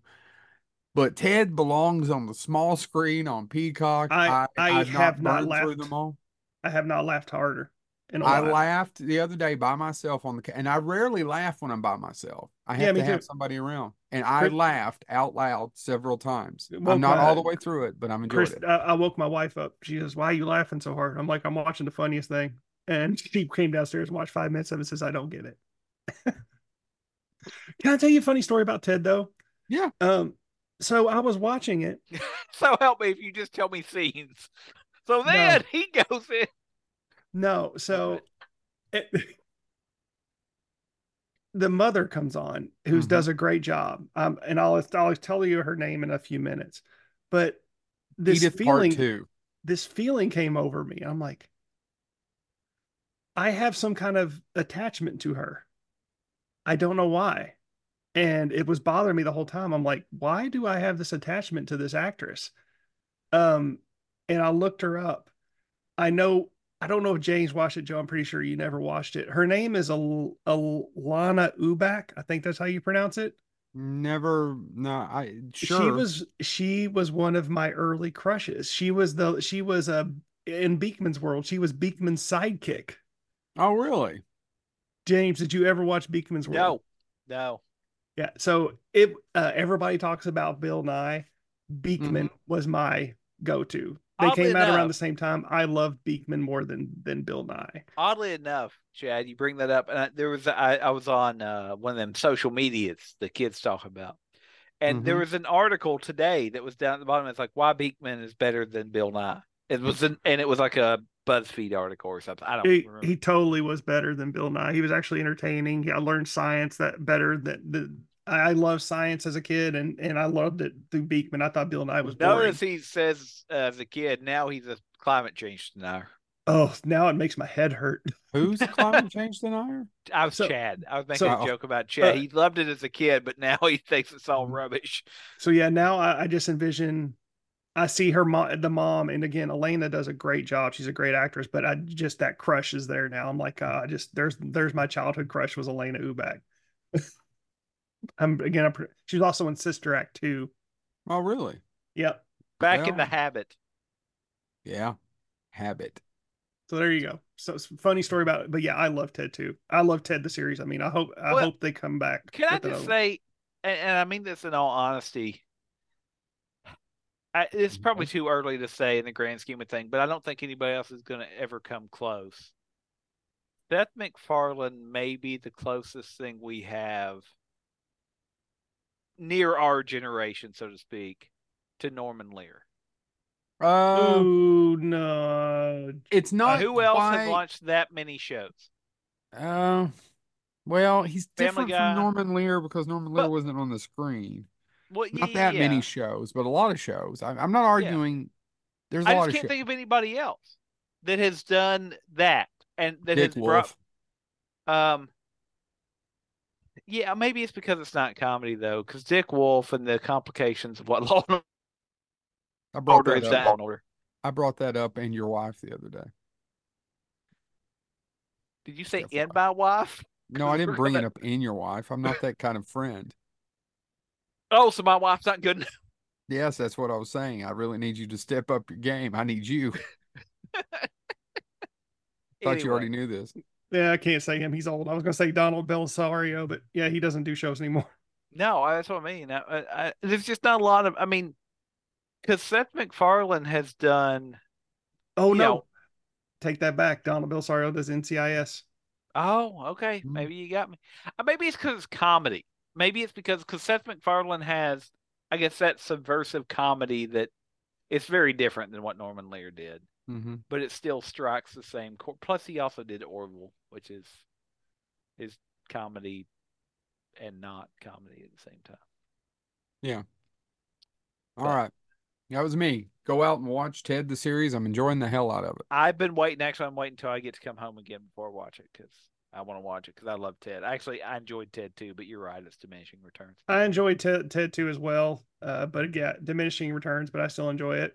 but Ted belongs on the small screen on Peacock. I- I I've have not through laughed. them all. I have not laughed harder I laughed the other day by myself on the and I rarely laugh when I'm by myself. I Yeah, have me to have too. somebody around. And I Chris- laughed out loud several times. I'm not uh, all the way through it, but I'm enjoying it. I, I woke my wife up. She goes, "Why are you laughing so hard?" I'm like, "I'm watching the funniest thing." And she came downstairs and watched five minutes of it. and Says, "I don't get it." Can I tell you a funny story about Ted though? Yeah. Um. So I was watching it. So help me if you just tell me scenes. So then he goes in. No, so it, the mother comes on, who Mhm. does a great job. Um, and I'll I'll tell you her name in a few minutes. But this Edith feeling, two. this feeling came over me. I'm like, I have some kind of attachment to her. I don't know why. And it was bothering me the whole time. I'm like, why do I have this attachment to this actress? Um, and I looked her up. I know, I don't know if James watched it, Joe. I'm pretty sure you never watched it. Her name is Al- Alanna Ubach. I think that's how you pronounce it. Never no, I sure. She was she was one of my early crushes. She was the she was a in Beakman's world. She was Beakman's sidekick. Oh really? James, did you ever watch Beakman's World? No, no. Yeah. So it uh, everybody talks about Bill Nye. Beakman was my go-to. They Oddly came out around the same time. I loved Beakman more than than Bill Nye. Oddly enough, Chad, you bring that up, and I, there was I, I was on uh, one of them social medias the kids talk about, and there Mhm. was an article today that was down at the bottom. It's like why Beakman is better than Bill Nye. It was an, and it was like a BuzzFeed article or something. I don't He, remember. he totally was better than Bill Nye. He was actually entertaining. I learned science that better than the. I loved science as a kid, and and I loved it through Beakman. I thought Bill Nye was boring. Notice he says uh, as a kid. Now he's a climate change denier. Oh, now it makes my head hurt. Who's the climate change denier? I was So- Chad. I was making so- a joke about Chad. uh, he loved it as a kid, but now he thinks it's all rubbish. So yeah, now I, I just envision. I see her mom, the mom, and again, Alanna does a great job. She's a great actress, but I just that crush is there now. I'm like, uh, I just there's there's my childhood crush was Alanna Ubach. I'm again. I'm, pre- she was also in Sister Act too. Oh really? Yep. Back in the habit. Yeah. Habit. So there you go. So it's a funny story about it, but yeah, I love Ted too. I love Ted the series. I mean, I hope I Well, hope they come back. Can I just another- say, and, and I mean this in all honesty, I, it's mm-hmm. probably too early to say in the grand scheme of things, but I don't think anybody else is going to ever come close. Seth MacFarlane may be the closest thing we have near our generation, so to speak, to Norman Lear. Uh, Ooh no! it's not Who else quite, has launched that many shows? Uh, well, he's Family different Guy. from Norman Lear because Norman Lear But- wasn't on the screen. Well, Not yeah, that many shows, but a lot of shows. I, I'm not arguing. There's a I lot just of can't shows. think of anybody else that has done that and that Dick has brought Um, yeah, maybe it's because it's not comedy though, because Dick Wolf and the complications of what Law and I brought Order that is up. Law Order. I brought that up and your wife the other day. Did you say in my wife? No, I didn't bring it up in your wife. I'm not that kind of friend. Oh, so my wife's not good enough. Yes, that's what I was saying. I really need you to step up your game. I need you. Thought you already knew this. Yeah, I can't say him. He's old. I was gonna say Donald Bellisario, but yeah, he doesn't do shows anymore. No, that's what I mean. I, I, there's just not a lot of. I mean, because Seth MacFarlane has done. Oh no, know- take that back. Donald Bellisario does NCIS. Oh, okay. Mm. Maybe you got me. Uh, Maybe it's because it's comedy. Maybe it's because because Seth MacFarlane has, I guess, that subversive comedy that it's very different than what Norman Lear did. Hmm but it still strikes the same chord. Plus, he also did Orville, which is is comedy and not comedy at the same time. Yeah. All right. That was me. Go out and watch Ted the series. I'm enjoying the hell out of it. I've been waiting. Actually, I'm waiting until I get to come home again before I watch it because I want to watch it because I love Ted. Actually, I enjoyed Ted too, but you're right, it's diminishing returns. I enjoyed Ted, Ted too as well, uh, but yeah, diminishing returns, but I still enjoy it.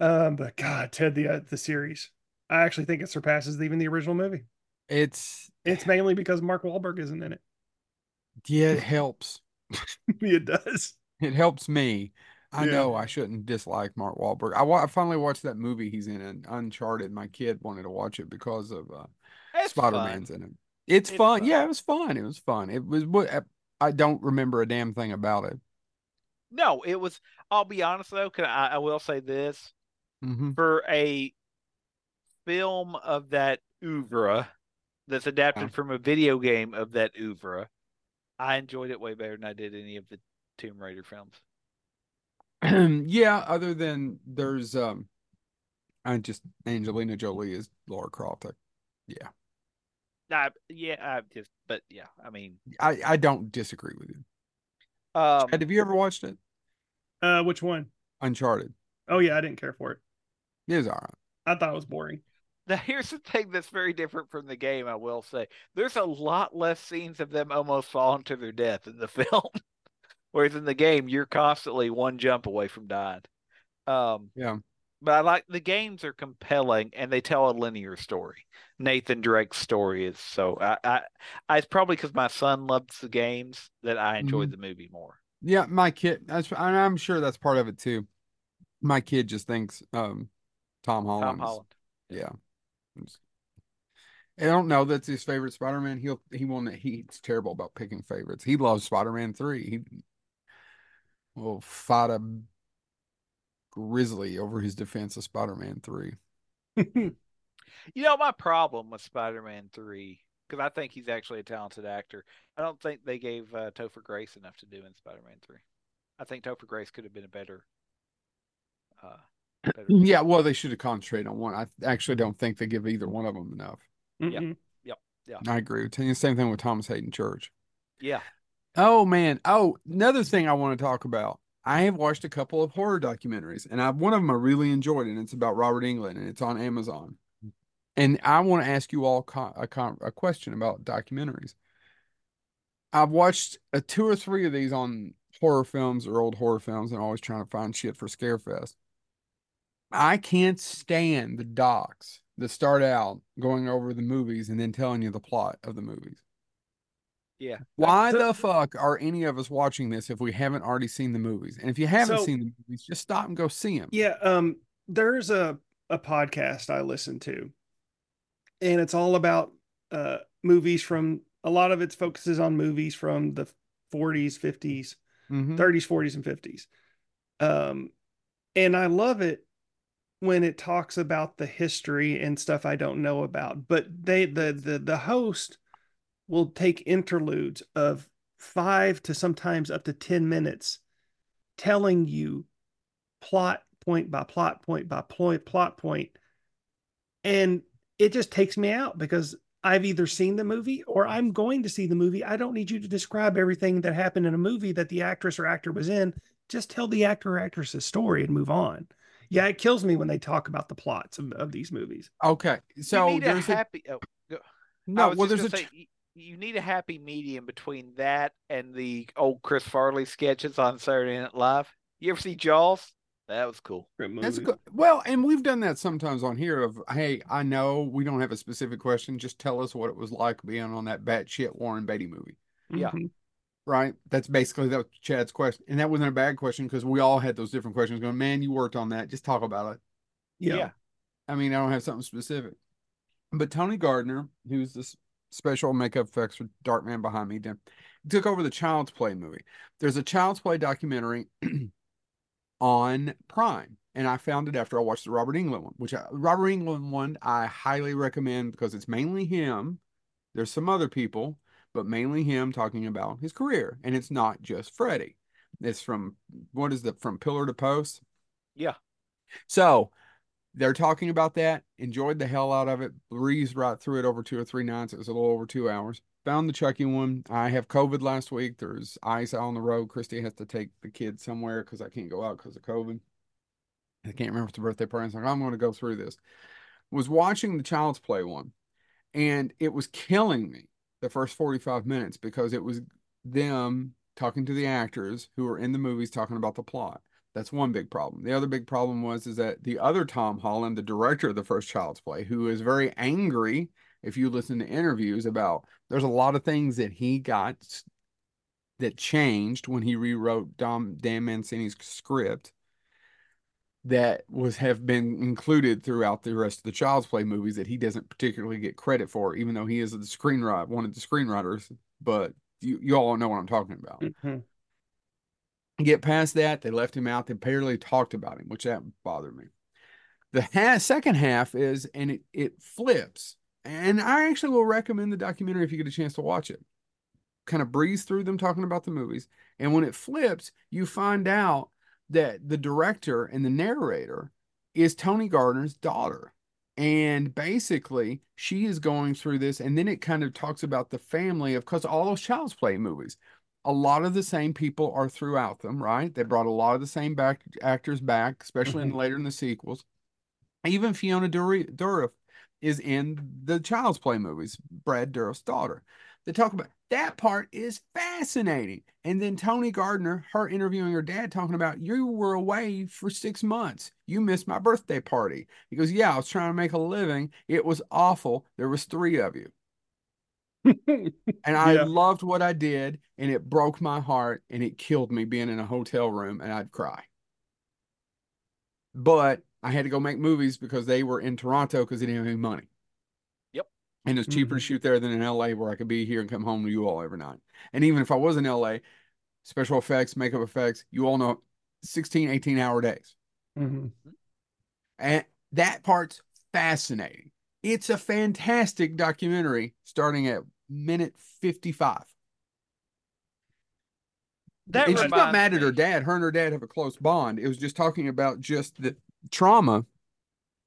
Um, but God, Ted the uh, the series, I actually think it surpasses even the original movie. It's It's mainly because Mark Wahlberg isn't in it. yeah, it helps. it does. It helps me. I Yeah. know I shouldn't dislike Mark Wahlberg. I, wa- I finally watched that movie he's in, in Uncharted. My kid wanted to watch it because of uh, It's Spider fun. Man's in it. It's, It's fun. fun. Yeah, it was fun. It was fun. It was what I don't remember a damn thing about it. No, it was. I'll be honest though. Can I, I will say this hmm for a film of that oeuvre that's adapted Yeah. from a video game of that oeuvre, I enjoyed it way better than I did any of the Tomb Raider films. yeah, other than there's um I just Angelina Jolie is Laura Croft. I, yeah. I, yeah, I just, but yeah, I mean, I, I don't disagree with you. um, Chad, have you ever watched it? Uh, which one? Uncharted. Oh yeah, I didn't care for it. It was all right. I thought it was boring. Now, here's the thing that's very different from the game, I will say. There's a lot less scenes of them almost falling to their death in the film. Whereas in the game, you're constantly one jump away from dying. Um, Yeah. but I like the games are compelling and they tell a linear story. Nathan Drake's story is so I, I, I it's probably because my son loves the games that I enjoyed the movie more. Yeah, my kid. That's and I'm sure that's part of it too. My kid just thinks um Tom Holland. Tom Holland. Yeah. I don't know that's his favorite Spider-Man. He'll he won't he's terrible about picking favorites. He loves Spider-Man 3. He will fight a grizzly over his defense of Spider-Man 3. You know, my problem with Spider-Man 3, because I think he's actually a talented actor, I don't think they gave uh, Topher Grace enough to do in Spider-Man 3. I think Topher Grace could have been a better. Uh, better Mm-hmm. Yeah, well, they should have concentrated on one. I actually don't think they give either one of them enough. Yeah, Mm-mm. I agree with you. Same thing with Thomas Haden Church. yeah. Oh man. Oh, another thing I want to talk about. I have watched a couple of horror documentaries, and I one of them I really enjoyed, and it's about Robert Englund, and it's on Amazon. And I want to ask you all co- a, con- a question about documentaries. I've watched a two or three of these on horror films or old horror films, and always trying to find shit for Scarefest. I can't stand the docs that start out going over the movies and then telling you the plot of the movies. Yeah. Why So- the fuck are any of us watching this if we haven't already seen the movies? And if you haven't So- seen the movies, just stop and go see them. Yeah, um, there's a a podcast I listen to, and it's all about uh movies from a lot of its focuses on movies from the 40s, 50s, Mhm. 30s, 40s, and 50s. Um, and I love it when it talks about the history and stuff I don't know about. But they the the the host will take interludes of five to sometimes up to 10 minutes telling you plot point by plot point by point plot point and it just takes me out because I've either seen the movie or I'm going to see the movie. I don't need you to describe everything that happened in a movie that the actress or actor was in. Just tell the actor or actress's story and move on. Yeah, it kills me when they talk about the plots of, of these movies. Okay, so you need a there's a, happy. oh, go- no. Well, there's a gonna say, you need a happy medium between that and the old Chris Farley sketches on Saturday Night Live. You ever see Jaws? That was cool. That's good. Well, and we've done that sometimes on here. Of hey, I know we don't have a specific question. Just tell us what it was like being on that batshit Warren Beatty movie. Yeah. Mhm. Right. That's basically that Chad's question, and that wasn't a bad question because we all had those different questions. Going, man, you worked on that. Just talk about it. Yeah. Yeah. I mean, I don't have something specific. But Tony Gardner, who's this special makeup effects for Darkman behind me, did, took over the Child's Play movie. There's a Child's Play documentary on Prime, and I found it after I watched the Robert Englund one, which I, Robert Englund one I highly recommend because it's mainly him. There's some other people, but mainly him talking about his career, and it's not just Freddy. It's from what is the from pillar to post. Yeah. So they're talking about that. Enjoyed the hell out of it. Breezed right through it over two or three nights. It was a little over two hours. Found the Chucky one. I have COVID last week. There's ice out on the road. Christy has to take the kids somewhere because I can't go out because of COVID. I can't remember if it's a birthday party. like, I'm going to go through this. Was watching the Child's Play one, and it was killing me the first 45 minutes because it was them talking to the actors who were in the movies talking about the plot. That's one big problem. The other big problem was is that the other Tom Holland, the director of the first Child's Play, who is very angry if you listen to interviews about there's a lot of things that he got that changed when he rewrote Dom Don Mancini's script that was have been included throughout the rest of the Child's Play movies that he doesn't particularly get credit for, even though he is the screenwriter, one of the screenwriters. But you, you all know what I'm talking about. Mm-hmm. Get past that, they left him out. They barely talked about him, which that bothered me. The ha- second half is, and it, it flips. And I actually will recommend the documentary if you get a chance to watch it. Kind of breeze through them talking about the movies. And when it flips, you find out that the director and the narrator is Tony Gardner's daughter. And basically, she is going through this, and then it kind of talks about the family of because all those Child's Play movies, a lot of the same people are throughout them, right? They brought a lot of the same back actors back, especially mm-hmm. in later in the sequels. Even Fiona Dourif is in the Child's Play movies, Brad Dourif's daughter. They talk about that part is fascinating. And then Tony Gardner, her interviewing her dad, talking about you were away for six months. You missed my birthday party. He goes, Yeah, I was trying to make a living. It was awful. There was three of you. and I yeah. loved what I did, and it broke my heart and it killed me being in a hotel room and I'd cry. But I had to go make movies because they were in Toronto because they didn't have any money. And it's cheaper mm-hmm. to shoot there than in LA where I could be here and come home to you all every night. And even if I was in LA, special effects, makeup effects, you all know 16, 18 hour days. Mm-hmm. And that part's fascinating. It's a fantastic documentary starting at minute 55. That and she's not mad at her dad. Her and her dad have a close bond. It was just talking about just the trauma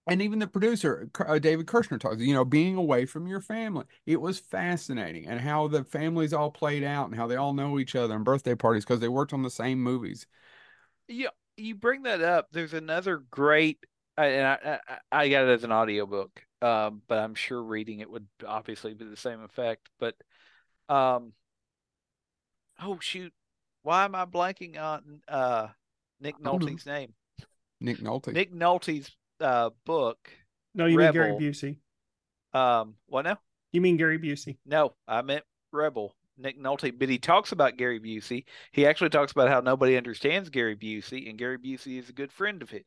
and even the producer uh, david kirschner talks you know being away from your family it was fascinating and how the families all played out and how they all know each other and birthday parties because they worked on the same movies. Yeah you bring that up there's another great and i i, I got it as an audiobook um, but i'm sure reading it would obviously be the same effect but um oh shoot why am i blanking on uh nick nolte's name? Nick nolte. Nick nolte's uh, book. No, you Rebel, mean Gary Busey. Um, what now? You mean Gary Busey? No, I meant Rebel. Nick Nolte, but he talks about Gary Busey. He actually talks about how nobody understands Gary Busey, and Gary Busey is a good friend of his.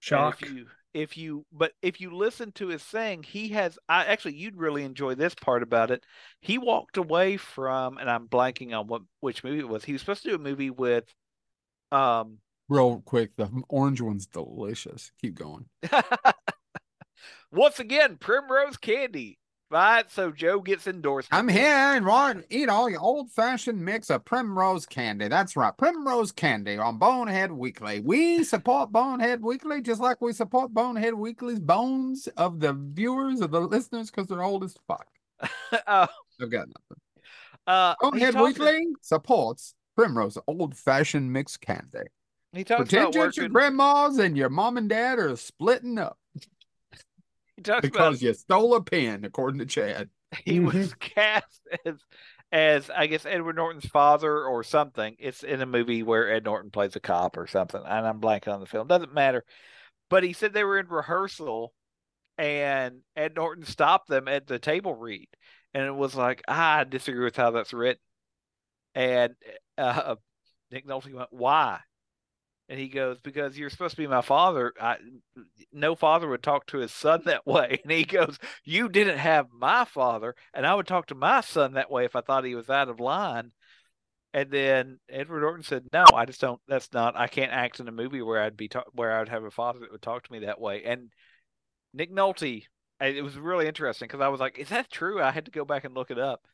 Shock. if you, if you, but if you listen to his thing, he has. I actually, you'd really enjoy this part about it. He walked away from, and I'm blanking on what which movie it was. He was supposed to do a movie with, um, real quick, the orange one's delicious. Keep going. Once again, Primrose Candy. Right, so Joe gets endorsed. I'm here and want eat all your old fashioned mix of Primrose Candy. That's right, Primrose Candy on Bonehead Weekly. We support Bonehead Weekly just like we support Bonehead Weekly's bones of the viewers of the listeners because they're old as fuck. uh, I've got nothing. Uh, Bonehead Weekly to... supports Primrose old fashioned mixed candy. He talks Pretend about working... your grandmas and your mom and dad are splitting up. He talks because about... you stole a pen, according to Chad. He was mm-hmm. cast as, as I guess Edward Norton's father or something. It's in a movie where Ed Norton plays a cop or something, and I'm blanking on the film. Doesn't matter. But he said they were in rehearsal, and Ed Norton stopped them at the table read, and it was like, ah, I disagree with how that's written. And uh, Nick Nolte went, "Why?" And he goes, Because you're supposed to be my father. I, no father would talk to his son that way. And he goes, You didn't have my father. And I would talk to my son that way if I thought he was out of line. And then Edward Norton said, "No, I just don't. That's not. I can't act in a movie where I'd be ta- where I'd have a father that would talk to me that way." And Nick Nolte, it was really interesting because I was like, "Is that true?" I had to go back and look it up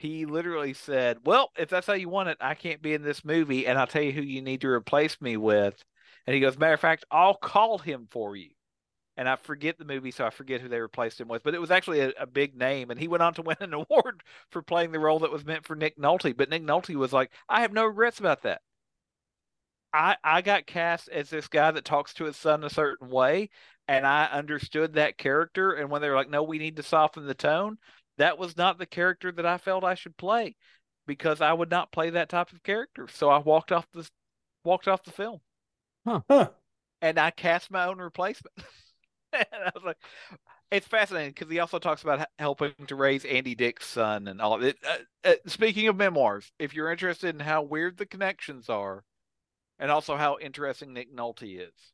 he literally said, Well, if that's how you want it, I can't be in this movie, and I'll tell you who you need to replace me with. And he goes, Matter of fact, I'll call him for you. And I forget the movie, so I forget who they replaced him with. But it was actually a, a big name, and he went on to win an award for playing the role that was meant for Nick Nolte. But Nick Nolte was like, I have no regrets about that. I I got cast as this guy that talks to his son a certain way, and I understood that character. And when they were like, "No, we need to soften the tone," that was not the character that I felt I should play because I would not play that type of character. So I walked off the walked off the film. Huh. and I cast my own replacement. and I was like, it's fascinating because he also talks about helping to raise Andy Dick's son and all of it. Uh, uh, speaking of memoirs, if you're interested in how weird the connections are, and also how interesting Nick Nolte is,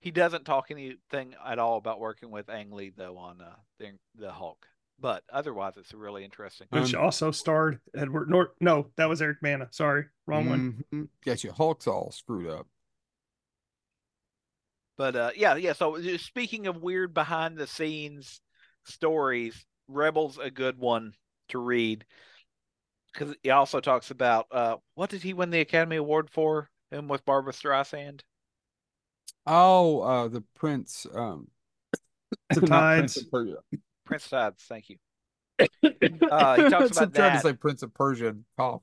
he doesn't talk anything at all about working with Ang Lee though on uh, the the Hulk. But otherwise, it's a really interesting. Which also starred Edward Norton. No, that was Eric Bana. Sorry, wrong one. Mhm. Got your Hulk's all screwed up. But uh, yeah, yeah. So uh, speaking of weird behind the scenes stories, Rebels a good one to read because he also talks about uh, what did he win the Academy Award for? Him with Barbra Streisand. Oh, uh, the Prince. Um, The not Prince of Persia. Prince Tides, thank you. Uh, he talks about that. to say Prince of Persia. Cough.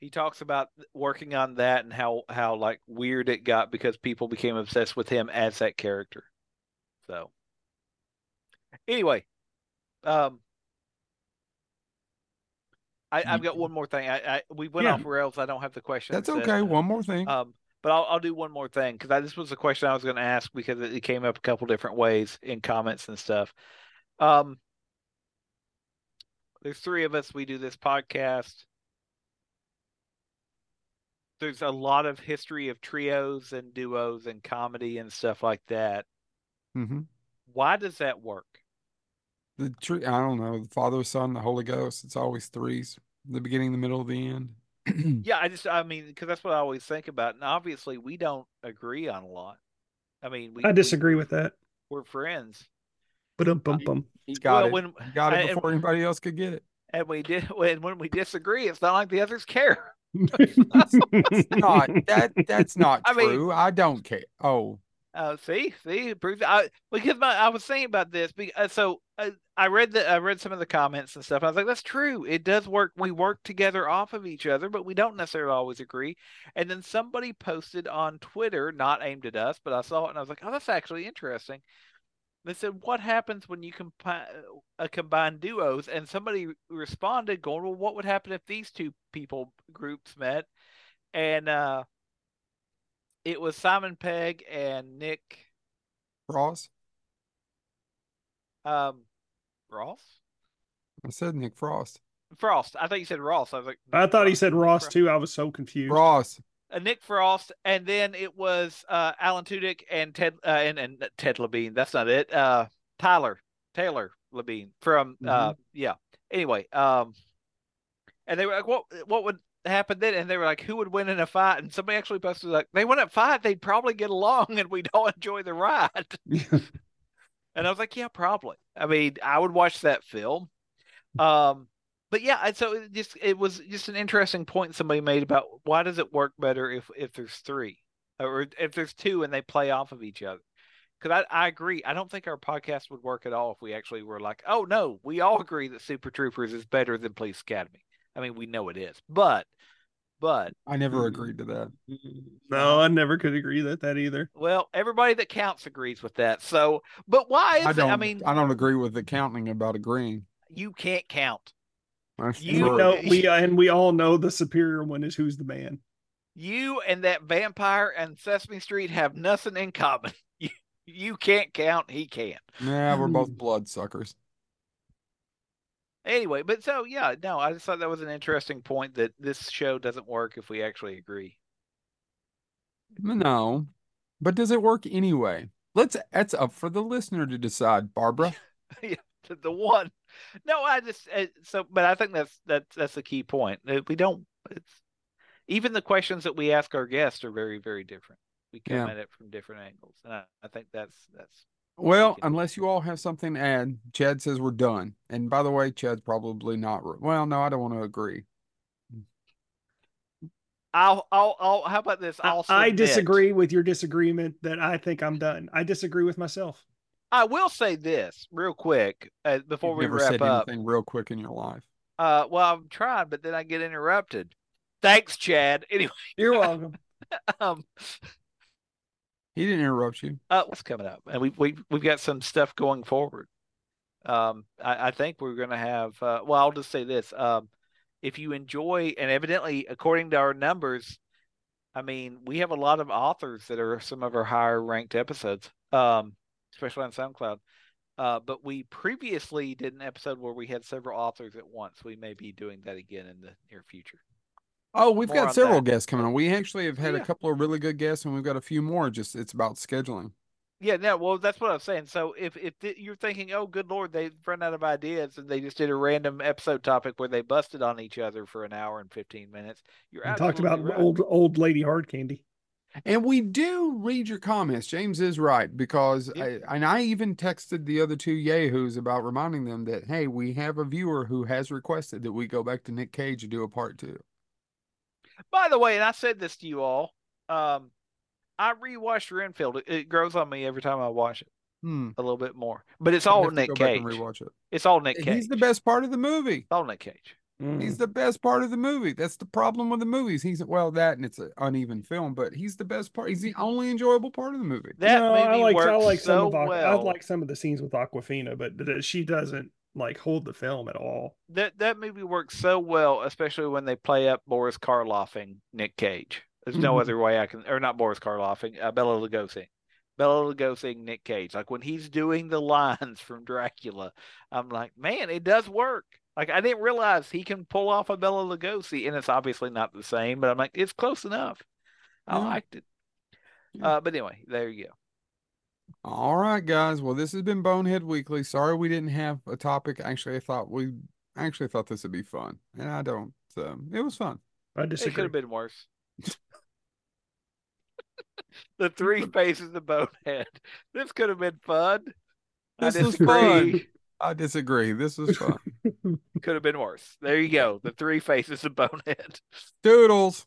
He talks about working on that and how how like weird it got because people became obsessed with him as that character. So anyway, um, I, I've got one more thing. I, I we went Yeah. off rails. I don't have the question. That's okay. One more thing. Um, but I'll I'll do one more thing because I this was a question I was going to ask because it, it came up a couple different ways in comments and stuff. Um, there's three of us. We do this podcast. There's a lot of history of trios and duos and comedy and stuff like that. Mm-hmm. Why does that work? The tree. I don't know. The Father, Son, the Holy Ghost. It's always threes. The beginning, the middle, the end. Yeah, I just I mean because that's what I always think about, and obviously we don't agree on a lot. I mean, we I we- disagree with that. we're friends, But um bum bum. He got Well, it. when- he got I- it before anybody else could get it. and we did when when we disagree, it's not like the others care. It's not that. That's not I mean- I don't care. Oh, Uh, see, see, it proves. I because my, I was saying about this. Because, so uh, I read the I read some of the comments and stuff. And I was like, that's true. It does work. We work together off of each other, but we don't necessarily always agree. And then somebody posted on Twitter, not aimed at us, but I saw it and I was like, oh, that's actually interesting. They said, what happens when you combine uh, combine duos? And somebody responded, going, well, what would happen if these two people groups met? And uh, it was Simon Pegg and Nick. Ross. Um, Ross? I said Nick Frost. Frost. I thought you said Ross. I was like, I thought he said Ross Frost. too. I was so confused. Ross. Uh, Nick Frost, and then it was uh, Alan Tudyk and Ted uh, and and Ted Levine. That's not it. Uh, Tyler Taylor Levine from uh, yeah. Anyway, um, and they were like, what what would happen then? And they were like, who would win in a fight? And somebody actually posted like, they wouldn't fight. They'd probably get along, and we'd all enjoy the ride. And I was like, yeah, probably. I mean, I would watch that film. Um, but yeah, so it just it was just an interesting point somebody made about why does it work better if if there's three or if there's two and they play off of each other. Because I, I agree. I don't think our podcast would work at all if we actually were like, oh no, we all agree that Super Troopers is better than Police Academy. I mean, we know it is, but but I never mm-hmm. agreed to that. no, I never could agree with that either. well, everybody that counts agrees with that. So, but why is I it? don't. I mean, I don't agree with the counting about agreeing. you can't count. That's You You true. know, we uh, and we all know the superior one is who's the man. You and that vampire and Sesame Street have nothing in common. You, you can't count, he can't. Nah, we're both hmm. bloodsuckers. Anyway, but so yeah, no, I just thought that was an interesting point that this show doesn't work if we actually agree. No, but does it work anyway? Let's. That's up for the listener to decide, Barbara. the, the one, no, I just uh, so, but I think that's that's that's the key point. We don't. It's even the questions that we ask our guests are very very different. We come Yeah. at it from different angles, and I, I think that's that's Well, can- unless you all have something to add, Chad says we're done. And by the way, Chad's probably not. re- Well, no, I don't want to agree. I'll I'll I'll. How about this? I, I'll I submit- disagree with your disagreement that I think I'm done. I disagree with myself. I will say this real quick uh, before You've we never wrap said up. anything real quick in your life. Uh, well, I'm trying, but then I get interrupted. Thanks, Chad. Anyway, You're welcome. um, He didn't interrupt you. uh, what's coming up? And we we we've got some stuff going forward. Um, I, I think we're going to have. Uh, well, I'll just say this. Um, if you enjoy, and evidently, according to our numbers, I mean, we have a lot of authors that are some of our higher ranked episodes, um, especially on SoundCloud. Uh, but we previously did an episode where we had several authors at once. We may be doing that again in the near future. Oh, we've More got several that. guests coming on. We actually have had Yeah. a couple of really good guests, and we've got a few more. Just it's about scheduling. Yeah, no, well, that's what I was saying. So if if th- you're thinking, oh, good lord, they've run out of ideas and they just did a random episode topic where they busted on each other for an hour and fifteen minutes, you're We talked about right. old old lady hard candy. And we do read your comments. James is right because Yeah. I, and I even texted the other two yahoos about reminding them that hey, we have a viewer who has requested that we go back to Nick Cage and do a part two. By the way, and I said this to you all, um, I rewatched Renfield. It, it grows on me every time I watch it Hmm. a little bit more. But it's all Nick Cage. and rewatch it. It's all Nick Cage. He's the best part of the movie. It's all Nick Cage. Mm. He's the best part of the movie. That's the problem with the movies. He's well that and it's an uneven film, but he's the best part. He's the only enjoyable part of the movie. That no, movie I like works I like some so of Aqu- I like some of the scenes with Awkwafina, but th- she doesn't like hold the film at all. that that movie works so well, especially when they play up Boris Karloffing Nick Cage. There's no Mhm. other way I can, or not Boris Karloffing, uh, Bela Lugosi, Bela Lugosi, Nick Cage. Like when he's doing the lines from Dracula, I'm like, man, it does work. Like I didn't realize he can pull off a Bela Lugosi, and it's obviously not the same, but I'm like, it's close enough. I Yeah. liked it. Yeah. Uh, but anyway, there you go. All right, guys. Well, this has been Bonehead Weekly. Sorry we didn't have a topic. Actually, I thought we I actually thought this would be fun, and I don't. So it was fun. I disagree. It could have been worse. the three faces of Bonehead. This could have been fun. I This was fun. I disagree. This was fun. Could have been worse. There you go. The three faces of Bonehead. Doodles.